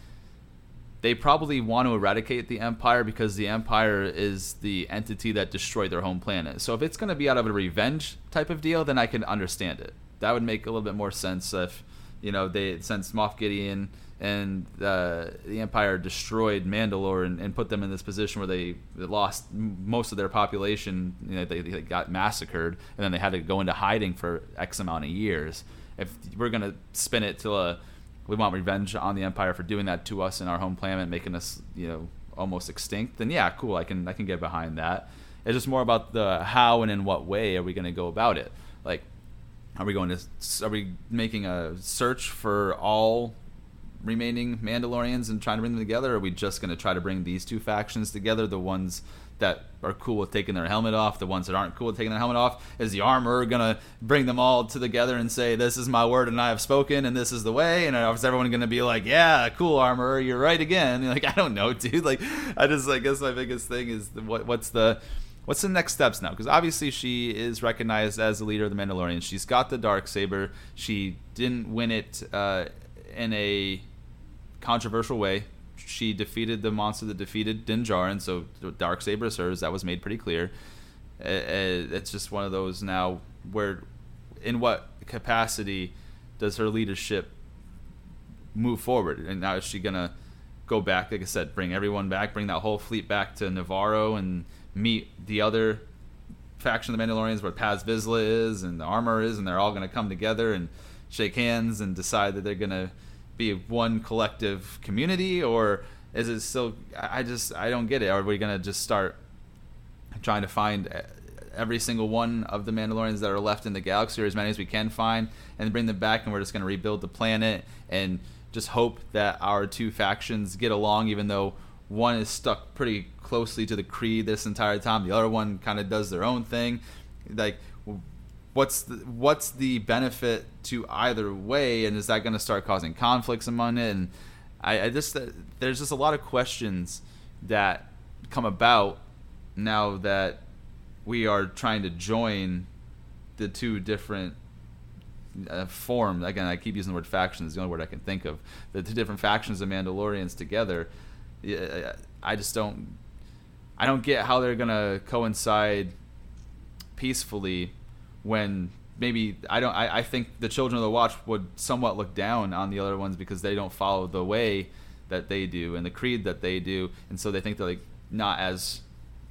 they probably want to eradicate the empire because the empire is the entity that destroyed their home planet. So if it's going to be out of a revenge type of deal, then I can understand it. That would make a little bit more sense if you know they since Moff Gideon and uh, the empire destroyed Mandalore and, and, put them in this position where they, they lost most of their population. You know, they, they got massacred and then they had to go into hiding for X amount of years. If we're going to spin it to a we want revenge on the empire for doing that to us in our home planet, making us you know almost extinct, then yeah, cool. I can I can get behind that. It's just more about the how and in what way are we going to go about it. Like, are we going to are we making a search for all remaining Mandalorians and trying to bring them together? Or are we just going to try to bring these two factions together? The ones that are cool with taking their helmet off, the ones that aren't cool with taking their helmet off? Is the armor gonna bring them all together and say, "This is my word, and I have spoken, and this is the way"? And is everyone gonna be like, "Yeah, cool armor, you're right again"? Like, I don't know, dude. Like, I just, I guess my biggest thing is what, what's the what's the next steps now? Because obviously she is recognized as the leader of the Mandalorians. She's got the dark saber. She didn't win it uh, in a controversial way she defeated the monster that defeated Din Djarin, so dark saber hers. That was made pretty clear. Eh, eh, it's just one of those now where, in what capacity does her leadership move forward? And now is she gonna go back? Like I said, bring everyone back, bring that whole fleet back to Nevarro, and meet the other faction of the Mandalorians where Paz Vizsla is and the armor is, and they're all gonna come together and shake hands and decide that they're gonna be one collective community, or is it still? I just I don't get it. Are we gonna just start trying to find uh, every single one of the Mandalorians that are left in the galaxy, or as many as we can find, and bring them back, and we're just gonna rebuild the planet and just hope that our two factions get along, even though one is stuck pretty closely to the creed this entire time. The other one kind of does their own thing. Like what's the, what's the benefit to either way, and is that going to start causing conflicts among it? And I, I just uh, there's just a lot of questions that come about now that we are trying to join the two different uh, forms. Again, I keep using the word factions. The only word I can think of. The two different factions of Mandalorians together. I just don't. I don't get how they're gonna coincide peacefully when maybe I don't I, I think the children of the watch would somewhat look down on the other ones because they don't follow the way that they do and the creed that they do. And so they think they're like not as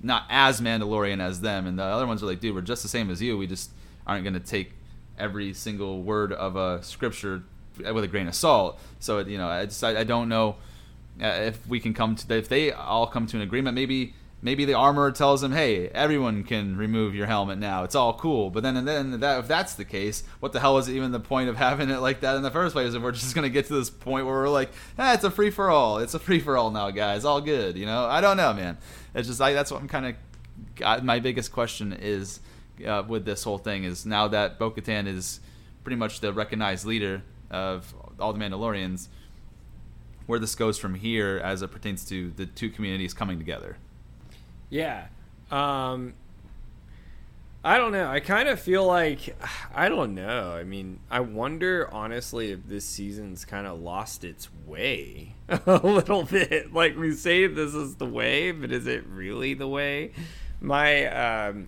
not as Mandalorian as them. And the other ones are like dude we're just the same as you. We just aren't going to take every single word of a scripture with a grain of salt. So you know I just I, I don't know uh, if we can come to if they all come to an agreement maybe maybe the armorer tells him, "Hey, everyone can remove your helmet now. It's all cool." But then and then that if that's the case, what the hell is even the point of having it like that in the first place? If we're just gonna get to this point where we're like, "Eh, it's a free for all. It's a free for all now, guys. All good." You know? I don't know, man. It's just like that's what I'm kind of. My biggest question is uh, with this whole thing is now that Bo-Katan is pretty much the recognized leader of all the Mandalorians where this goes from here as it pertains to the two communities coming together. Yeah. Um, I don't know. I kind of feel like I don't know. I mean, I wonder honestly if this season's kind of lost its way a little bit. Like we say this is the way, but is it really the way? My um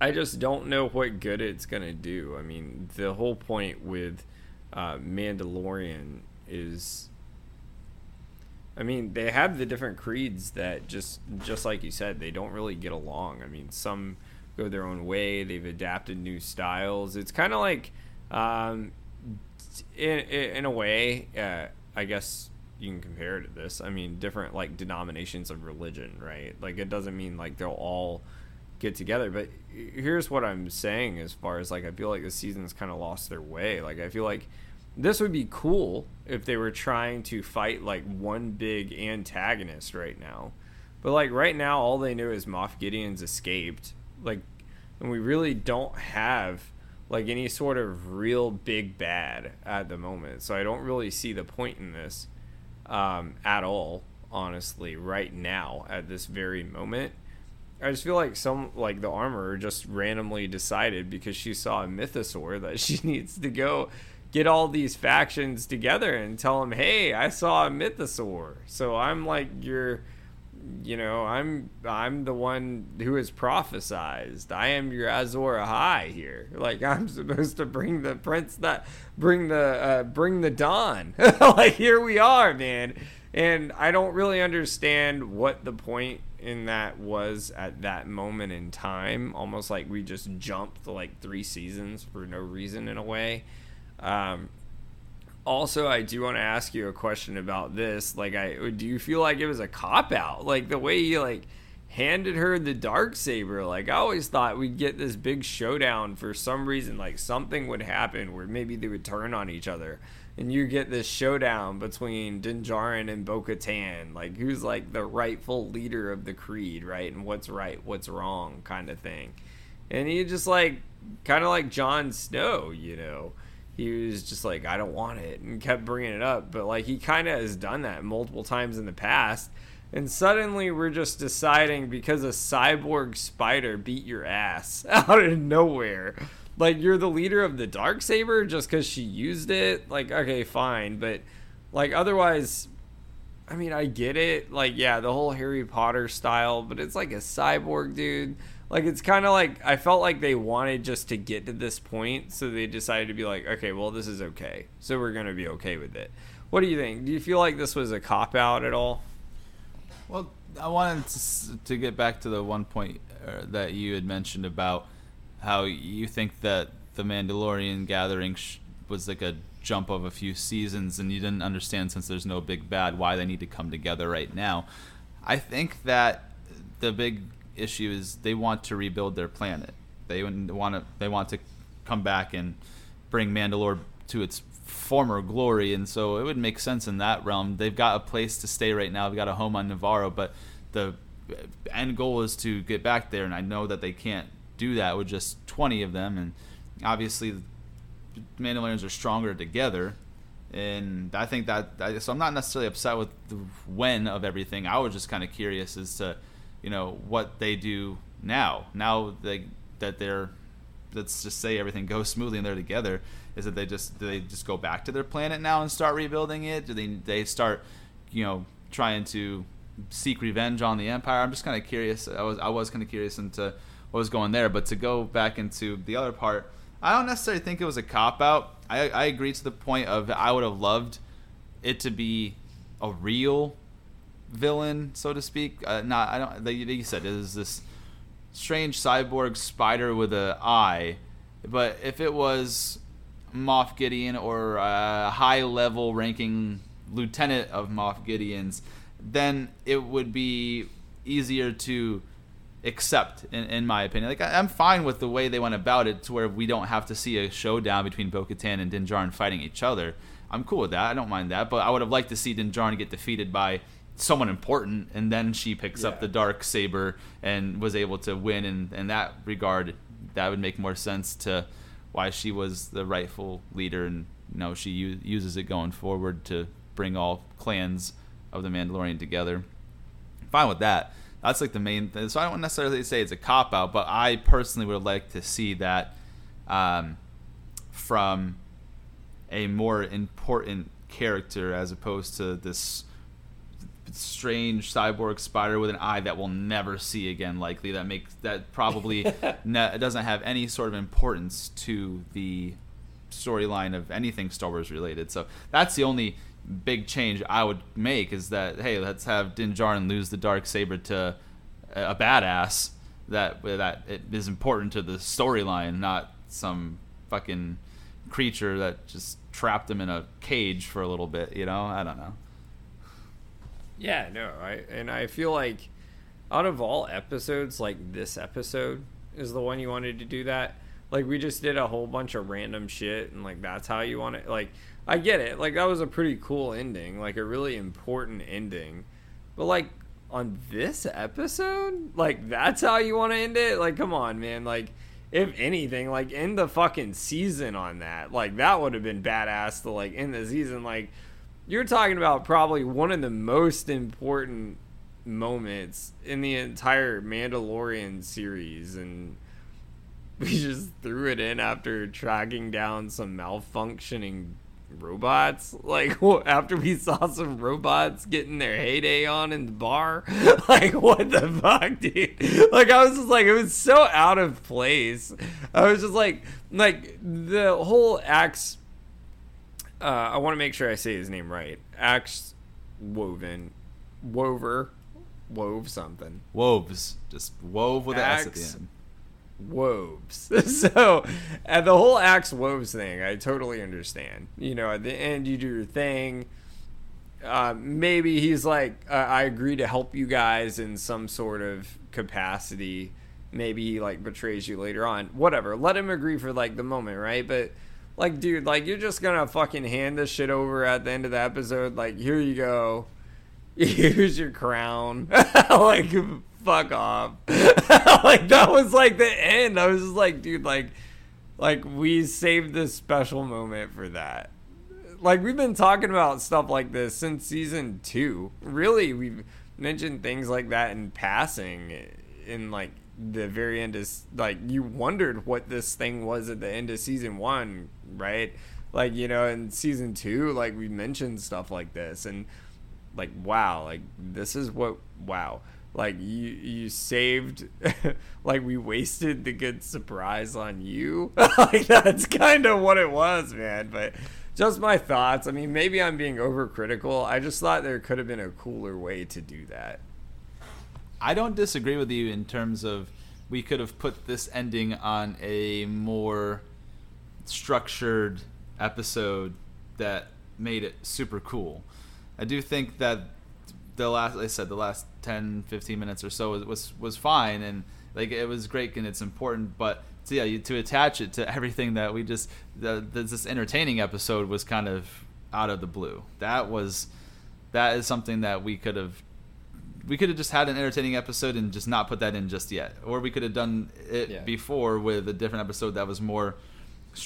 I just don't know what good it's going to do. I mean, the whole point with uh, Mandalorian is I mean, they have the different creeds that just just like you said, they don't really get along. I mean, some go their own way. They've adapted new styles. It's kind of like, um, in in a way, uh, I guess you can compare it to this. I mean, different like denominations of religion, right? Like it doesn't mean like they'll all get together. But here's what I'm saying as far as like I feel like the season's kind of lost their way. Like I feel like this would be cool if they were trying to fight like one big antagonist right now. But like right now, all they know is Moff Gideon's escaped. Like, and we really don't have like any sort of real big bad at the moment. So I don't really see the point in this um, at all. Honestly, right now at this very moment, I just feel like some like the armorer just randomly decided because she saw a mythosaur that she needs to go get all these factions together and tell them, "Hey, I saw a mythosaur." So I'm like your you know, I'm I'm the one who has prophesized. I am your Azor Ahai here. Like I'm supposed to bring the prince that bring the uh, bring the dawn. like here we are, man. And I don't really understand what the point in that was at that moment in time. Almost like we just jumped like three seasons for no reason in a way. Um, also, I do want to ask you a question about this. Like, I do you feel like it was a cop out? Like the way you like handed her the dark saber. Like I always thought we'd get this big showdown for some reason. Like something would happen where maybe they would turn on each other, and you get this showdown between Din Djarin and Bo-Katan. Like who's like the rightful leader of the Creed, right? And what's right, what's wrong, kind of thing. And he just like kind of like Jon Snow, you know he was just like, I don't want it, and kept bringing it up. But like he kind of has done that multiple times in the past. And suddenly we're just deciding because a cyborg spider beat your ass out of nowhere. Like you're the leader of the dark saber just because she used it. Like okay, fine, but like otherwise, I mean I get it. Like yeah, the whole Harry Potter style, but it's like a cyborg dude like it's kind of like I felt like they wanted just to get to this point, so they decided to be like, okay, well this is okay, so we're gonna be okay with it. What do you think? Do you feel like this was a cop out at all? Well, I wanted to, to get back to the one point uh, that you had mentioned about how you think that the Mandalorian gathering sh- was like a jump of a few seasons, and you didn't understand since there's no big bad why they need to come together right now. I think that the big issue is they want to rebuild their planet. They want to they want to come back and bring Mandalore to its former glory, and so it would make sense in that realm. They've got a place to stay right now. They've got a home on Nevarro, but the end goal is to get back there, and I know that they can't do that with just 20 of them, and obviously, Mandalorians are stronger together. And I think that so I'm not necessarily upset with the when of everything. I was just kind of curious as to you know what they do now. Now they that they're let's just say everything goes smoothly and they're together. Is that they just do they just go back to their planet now and start rebuilding it? Do they they start you know trying to seek revenge on the Empire? I'm just kind of curious. I was I was kind of curious into what was going there. But to go back into the other part, I don't necessarily think it was a cop out. I, I agree to the point of I would have loved it to be a real villain, so to speak. Uh, not I don't. Like you said it is this strange cyborg spider with a eye, but if it was Moff Gideon or a high level ranking lieutenant of Moff Gideon's, then it would be easier to accept, in, in my opinion. Like I, am fine with the way they went about it, to where we don't have to see a showdown between Bo-Katan and Din fighting each other. I'm cool with that. I don't mind that, but I would have liked to see Din get defeated by someone important and then she picks yeah. up the dark saber and was able to win and in that regard that would make more sense to why she was the rightful leader and you know she u- uses it going forward to bring all clans of the Mandalorian together. Fine with that. That's like the main thing. So I don't necessarily say it's a cop out, but I personally would like to see that um, from a more important character as opposed to this strange cyborg spider with an eye that we'll never see again likely that makes that probably ne- doesn't have any sort of importance to the storyline of anything Star Wars related. So that's the only big change I would make is that hey, let's have Din Djarin lose the dark saber to a badass that that it is important to the storyline, not some fucking creature that just trapped him in a cage for a little bit. You know, I don't know. Yeah, no, I and I feel like out of all episodes, like this episode is the one you wanted to do that. Like we just did a whole bunch of random shit, and like that's how you want it. Like I get it. Like that was a pretty cool ending, like a really important ending. But like on this episode, like that's how you want to end it. Like come on, man. Like if anything, like end the fucking season on that. Like that would have been badass to like end the season. Like you're talking about probably one of the most important moments in the entire Mandalorian series and we just threw it in after tracking down some malfunctioning robots. Like after we saw some robots getting their heyday on in the bar. Like what the fuck dude? Like i was just like it was so out of place. I was just like like the whole axe uh, i want to make sure i say his name right axe woven wover wove something woves just wove with axe, an s at the end woves. so, at the whole axe woves thing, I totally understand. You know, at the end, you do your thing. Uh, maybe he's like, uh, I agree to help you guys in some sort of capacity. Maybe he like betrays you later on. Whatever. Let him agree for like the moment, right? But like, dude, like you're just gonna fucking hand this shit over at the end of the episode. Like, here you go. Here's your crown. like, fuck off. like that was like the end. I was just like, dude, like like we saved this special moment for that. Like we've been talking about stuff like this since season 2. Really, we've mentioned things like that in passing in like the very end is like you wondered what this thing was at the end of season 1, right? Like, you know, in season 2 like we mentioned stuff like this and like wow, like this is what wow. Like you you saved like we wasted the good surprise on you. Like that's kind of what it was man but just my thoughts. I mean maybe i'm being overcritical. I just thought there could have been a cooler way to do that i don't disagree with you in terms of we could have put this ending on a more structured episode that made it super cool i do think that the last, like I said, the last 10, 15 minutes or so was, was, was fine. And like, it was great and it's important, but yeah, you, to attach it to everything that we just, the, this entertaining episode was kind of out of the blue. That was, that is something that we could have we could have just had an entertaining episode and just not put that in just yet, or we could have done it yeah. before with a different episode that was more.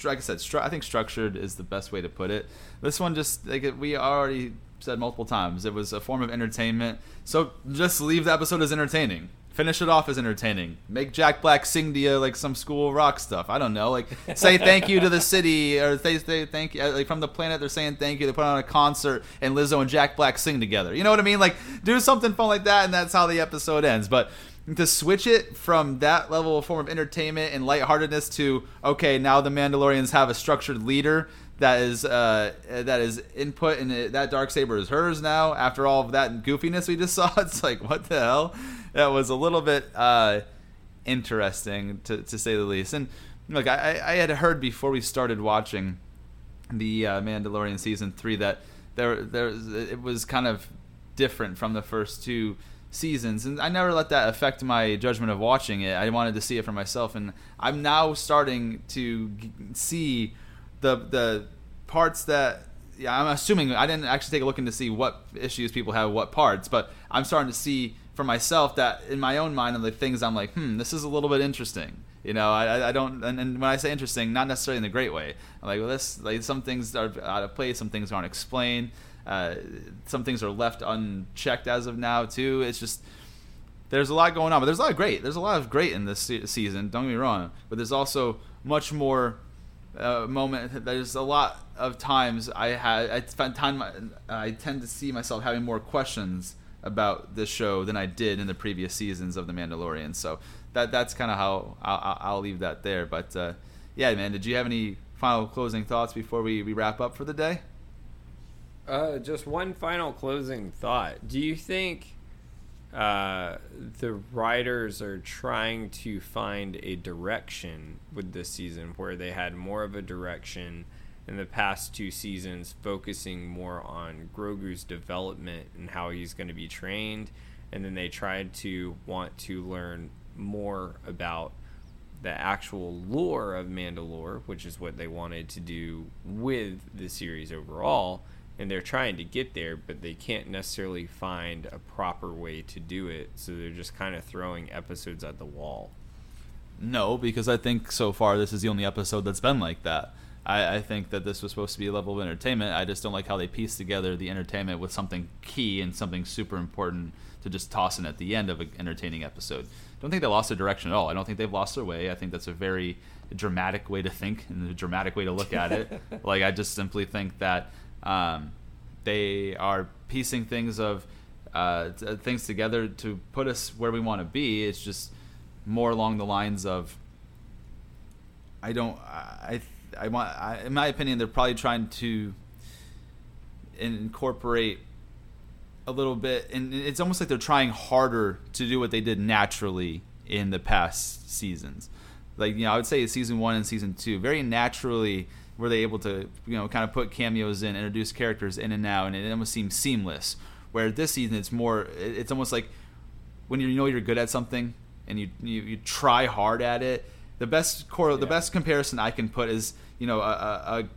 Like I said, stru- I think structured is the best way to put it. This one just like we already said multiple times. It was a form of entertainment. So just leave the episode as entertaining. Finish it off as entertaining. Make Jack Black sing to you like some school rock stuff. I don't know. Like say thank you to the city or they say thank you uh, like from the planet. They're saying thank you. They put on a concert and Lizzo and Jack Black sing together. You know what I mean? Like do something fun like that, and that's how the episode ends. But to switch it from that level of form of entertainment and lightheartedness to okay, now the Mandalorians have a structured leader that is uh, that is input and that dark saber is hers now. After all of that goofiness we just saw it's like what the hell? That was a little bit uh, interesting to, to say the least. And look I, I had heard before we started watching the uh, Mandalorian season three that there there it was kind of different from the first two seasons. And I never let that affect my judgment of watching it. I wanted to see it for myself. And I'm now starting to see the the parts that yeah, I'm assuming I didn't actually take a look in to see what issues people have what parts, but I'm starting to see for myself that in my own mind of the things I'm like, hmm, this is a little bit interesting. You know, I, I don't, and, and when I say interesting, not necessarily in the great way. I'm like, well, this, like, some things are out of place, some things aren't explained, uh, some things are left unchecked as of now too. It's just there's a lot going on, but there's a lot of great. There's a lot of great in this se- season. Don't get me wrong, but there's also much more moment. There's a lot of times I had I spent time. I tend to see myself having more questions about this show than I did in the previous seasons of The Mandalorian. So that that's kind of how I'll, I'll, leave that there. But uh, yeah, man, did you have any final closing thoughts before we, we wrap up for the day? Uh, just one final closing thought. Do you think uh, the writers are trying to find a direction with this season where they had more of a direction in the past two seasons, focusing more on Grogu's development and how he's going to be trained? And then they tried to want to learn more about the actual lore of Mandalore, which is what they wanted to do with the series overall. And they're trying to get there, but they can't necessarily find a proper way to do it. So they're just kind of throwing episodes at the wall. No, because I think so far this is the only episode that's been like that. I, I, think that this was supposed to be a level of entertainment. I just don't like how they piece together the entertainment with something key and something super important to just toss in at the end of an entertaining episode don't think they lost their direction at all. I don't think they've lost their way. I think that's a very dramatic way to think and a dramatic way to look at it. like I just simply think that um, they are piecing things of uh, things together to put us where we want to be. It's just more along the lines of I don't I I want I, in my opinion they're probably trying to incorporate a little bit, and it's almost like they're trying harder to do what they did naturally in the past seasons. Like you know, I would say season one and season two very naturally were they able to you know kind of put cameos in, introduce characters in and out, and it almost seems seamless. Where this season it's more, it's almost like when you know you're good at something and you you, you try hard at it. The best core, yeah. the best comparison I can put is you know a, a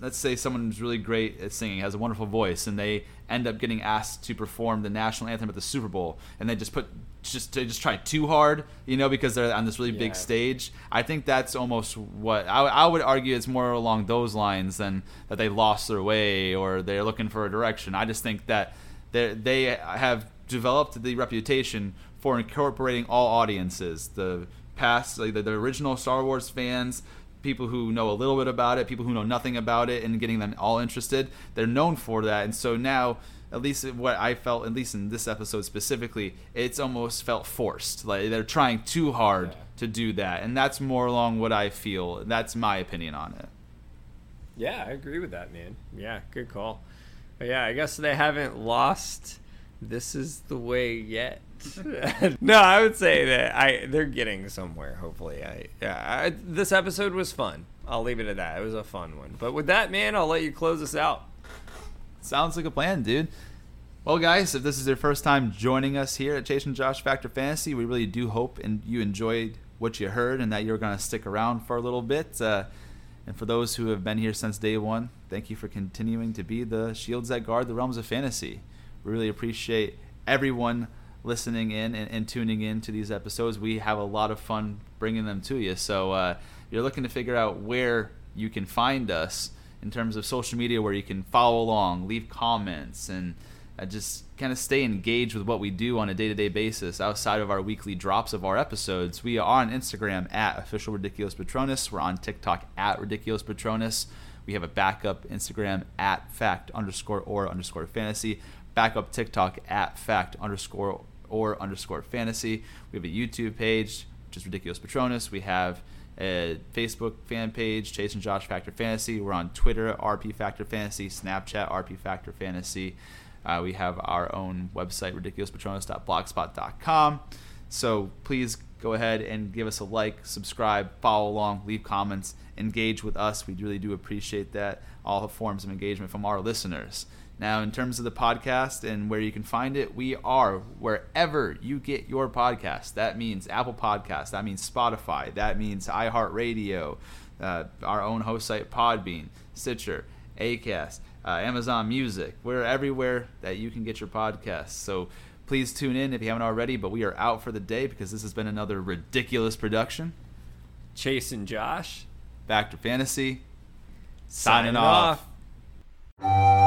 let's say someone who's really great at singing, has a wonderful voice, and they end up getting asked to perform the national anthem at the Super Bowl, and they just put just to just try too hard, you know, because they're on this really yeah. big stage. I think that's almost what I, I would argue. It's more along those lines than that they lost their way or they're looking for a direction. I just think that they they have developed the reputation for incorporating all audiences, the past, like the, the original Star Wars fans, people who know a little bit about it, people who know nothing about it, and getting them all interested. They're known for that, and so now, at least what I felt, at least in this episode specifically, it's almost felt forced. Like they're trying too hard yeah. to do that, and that's more along what I feel. That's my opinion on it. Yeah, I agree with that, man. Yeah, good call. But yeah, I guess they haven't lost. This is the way yet. no, I would say that I they're getting somewhere. Hopefully, I. I, this episode was fun. I'll leave it at that. It was a fun one. But with that, man, I'll let you close us out. Sounds like a plan, dude. Well, guys, if this is your first time joining us here at Chase and Josh Fact or Fantasy, we really do hope and you enjoyed what you heard and that you're going to stick around for a little bit. Uh, and for those who have been here since day one, thank you for continuing to be the shields that guard the realms of fantasy. We really appreciate everyone listening in and, and, tuning in to these episodes. We have a lot of fun bringing them to you. So uh, you're looking to figure out where you can find us in terms of social media, where you can follow along, leave comments, and uh, just kind of stay engaged with what we do on a day-to-day basis outside of our weekly drops of our episodes. We are on Instagram at official ridiculous patronus. We're on TikTok at ridiculous patronus. We have a backup Instagram at fact underscore or underscore fantasy. Backup TikTok at fact underscore or underscore fantasy. We have a YouTube page, which is Ridiculous Patronus. We have a Facebook fan page, Chase and Josh Fact or Fantasy. We're on Twitter, RP Factor Fantasy, Snapchat, RP Factor Fantasy. Uh, we have our own website, ridiculouspatronus.blogspot.com. So please go ahead and give us a like, subscribe, follow along, leave comments, engage with us. We really do appreciate that. All the forms of engagement from our listeners. Now, in terms of the podcast and where you can find it, we are wherever you get your podcast. That means Apple Podcast. That means Spotify. That means iHeartRadio, uh, our own host site Podbean, Stitcher, Acast, uh, Amazon Music. We're everywhere that you can get your podcast. So please tune in if you haven't already. But we are out for the day because this has been another ridiculous production. Chase and Josh. Back to fantasy. Signing Signing off. off.